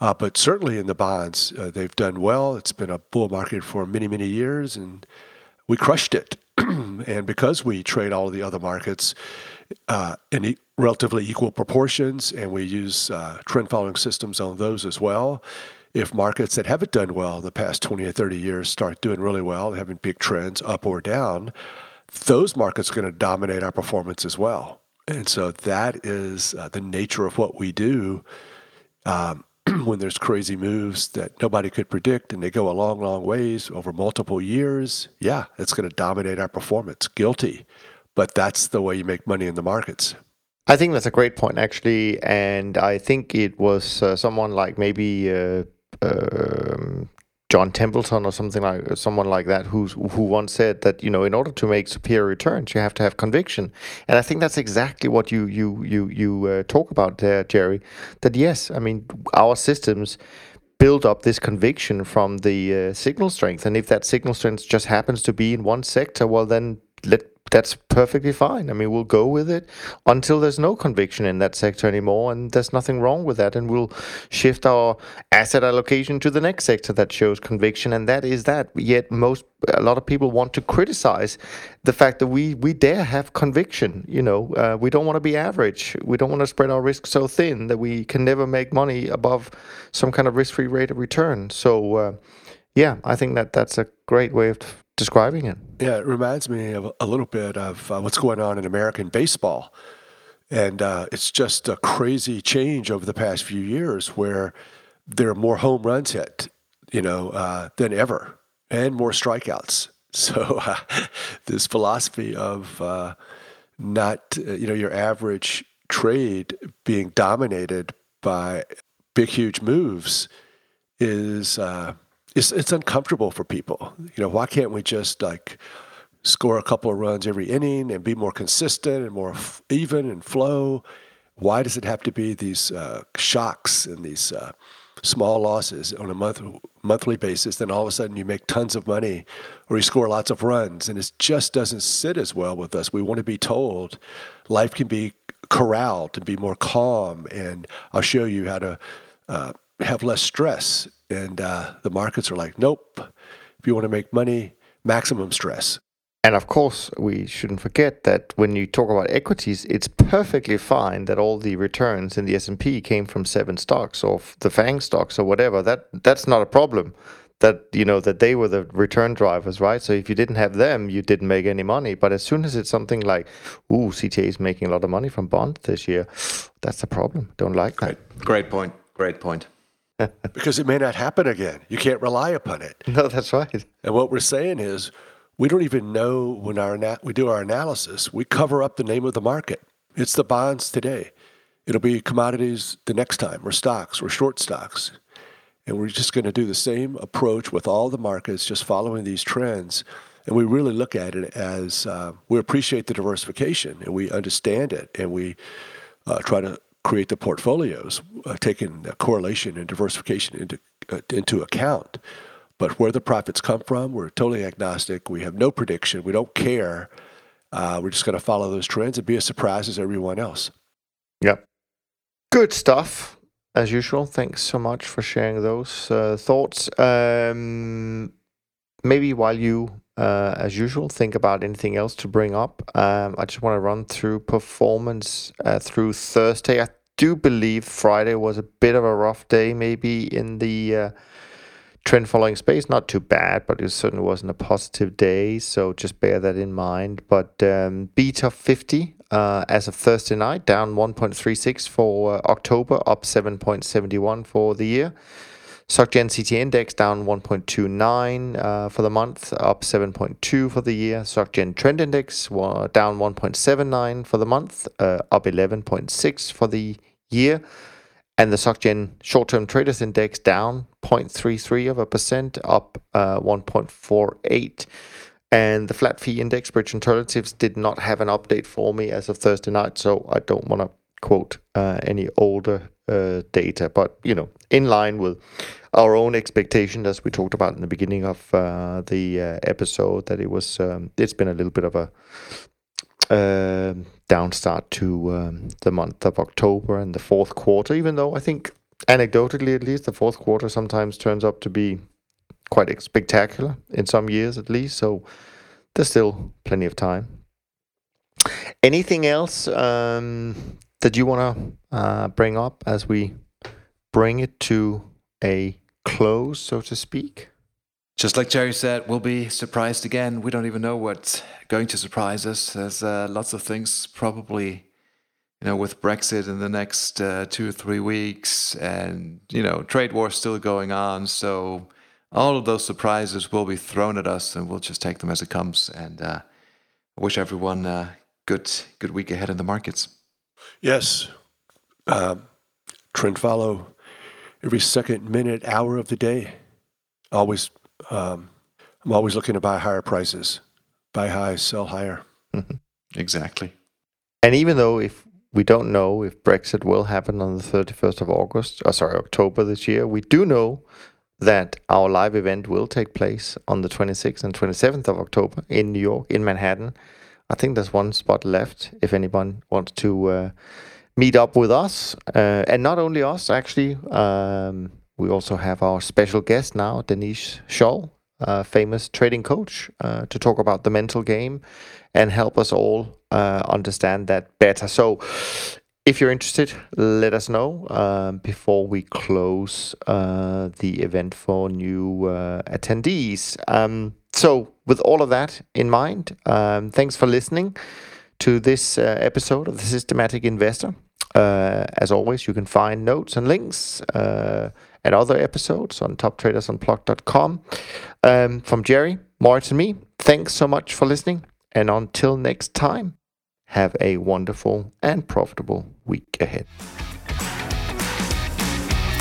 Uh, but certainly in the bonds, uh, they've done well. It's been a bull market for many, many years, and we crushed it. and because we trade all of the other markets uh, in e- relatively equal proportions, and we use uh, trend following systems on those as well, if markets that haven't done well in the past 20 or 30 years start doing really well, having big trends up or down, those markets are going to dominate our performance as well. And so that is uh, the nature of what we do um, when there's crazy moves that nobody could predict and they go a long, long ways over multiple years. Yeah, it's going to dominate our performance. Guilty. But that's the way you make money in the markets. I think that's a great point, actually. And I think it was uh, someone like maybe uh, um, John Templeton or something like someone like that who's who once said that you know in order to make superior returns you have to have conviction. And I think that's exactly what you you you you uh, talk about there Jerry that yes I mean our systems build up this conviction from the uh, signal strength. And if that signal strength just happens to be in one sector well then let that's perfectly fine. I mean, we'll go with it until there's no conviction in that sector anymore, and there's nothing wrong with that. And we'll shift our asset allocation to the next sector that shows conviction, and that is that. Yet, most a lot of people want to criticize the fact that we we dare have conviction. You know, uh, we don't want to be average. We don't want to spread our risk so thin that we can never make money above some kind of risk-free rate of return. So. Uh, yeah, I think that that's a great way of describing it. Yeah, it reminds me of a little bit of uh, what's going on in American baseball. And uh, it's just a crazy change over the past few years where there are more home runs hit, you know, uh, than ever, and more strikeouts. So uh, this philosophy of uh, not, uh, you know, your average trade being dominated by big, huge moves is it's it's uncomfortable for people. You know, why can't we just like score a couple of runs every inning and be more consistent and more f- even and flow? Why does it have to be these uh, shocks and these uh, small losses on a month monthly basis? Then all of a sudden you make tons of money, or you score lots of runs, and it just doesn't sit as well with us. We want to be told life can be corralled and be more calm, and I'll show you how to uh, have less stress. And uh, the markets are like, nope. If you want to make money, maximum stress. And of course, we shouldn't forget that when you talk about equities, it's perfectly fine that all the returns in the S&P came from seven stocks or the FANG stocks or whatever. That that's not a problem. That you know that they were the return drivers, right? So if you didn't have them, you didn't make any money. But as soon as it's something like, "Ooh, CTA is making a lot of money from bonds this year," that's a problem. Don't like that. Great, great point. Great point. Because it may not happen again. You can't rely upon it. No, that's right. And what we're saying is we don't even know when our we do our analysis. We cover up the name of the market. It's the bonds today. It'll be commodities the next time, or stocks, or short stocks. And we're just going to do the same approach with all the markets, just following these trends. And we really look at it as uh, we appreciate the diversification and we understand it and we uh, try to create the portfolios, uh, taking correlation and diversification into, uh, into account. But where the profits come from, we're totally agnostic. We have no prediction. We don't care. Uh, we're just going to follow those trends and be as surprised as everyone else. Yep. Good stuff, as usual. Thanks so much for sharing those uh, thoughts. Um, maybe while you, uh, as usual, think about anything else to bring up, um, I just want to run through performance uh, through Thursday. I do believe Friday was a bit of a rough day, maybe in the uh, trend following space. Not too bad, but it certainly wasn't a positive day. So just bear that in mind. But um, BTOP 50 uh, as of Thursday night, down 1.36 for October, up 7.71 for the year. SocGen CT index down 1.29 uh, for the month, up 7.2 for the year. SocGen trend index uh, down 1.79 for the month, uh, up 11.6 for the year. And the SocGen short-term traders index down 0.33 of a percent, up uh, 1.48. And the flat fee index, Bridge Alternatives, did not have an update for me as of Thursday night, so I don't want to quote uh, any older data, but you know, in line with our own expectation, as we talked about in the beginning of uh, the uh, episode, that it was um, it's been a little bit of a uh, to um, the month of October and the fourth quarter. Even though I think anecdotally, at least, the fourth quarter sometimes turns up to be quite spectacular in some years, at least. So there's still plenty of time. Anything else um, that you want to uh, bring up as we bring it to a close, so to speak? Just like Jerry said, we'll be surprised again. We don't even know what's going to surprise us. There's uh, lots of things probably, you know, with Brexit in the next uh, two or three weeks, and you know, trade war still going on. So all of those surprises will be thrown at us, and we'll just take them as it comes. And uh, wish everyone a good good week ahead in the markets. Yes. Um, trend follow every second, minute, hour of the day. Always, um, I'm always looking to buy higher prices, buy high, sell higher. Exactly. And even though if we don't know if Brexit will happen on the 31st of August, or uh, sorry, October this year, we do know that our live event will take place on the 26th and 27th of October in New York, in Manhattan. I think there's one spot left if anyone wants to uh, meet up with us. Uh, and not only us, actually, um, we also have our special guest now, Denise Shull, famous trading coach, uh, to talk about the mental game and help us all uh, understand that better. So, if you're interested, let us know um, before we close uh, the event for new attendees. Um, so, with all of that in mind, um, thanks for listening to this uh, episode of The Systematic Investor. Uh, as always, you can find notes and links uh, and other episodes on toptradersunplugged.com. Um, from Jerry, Moritz, and me, thanks so much for listening. And until next time, have a wonderful and profitable week ahead.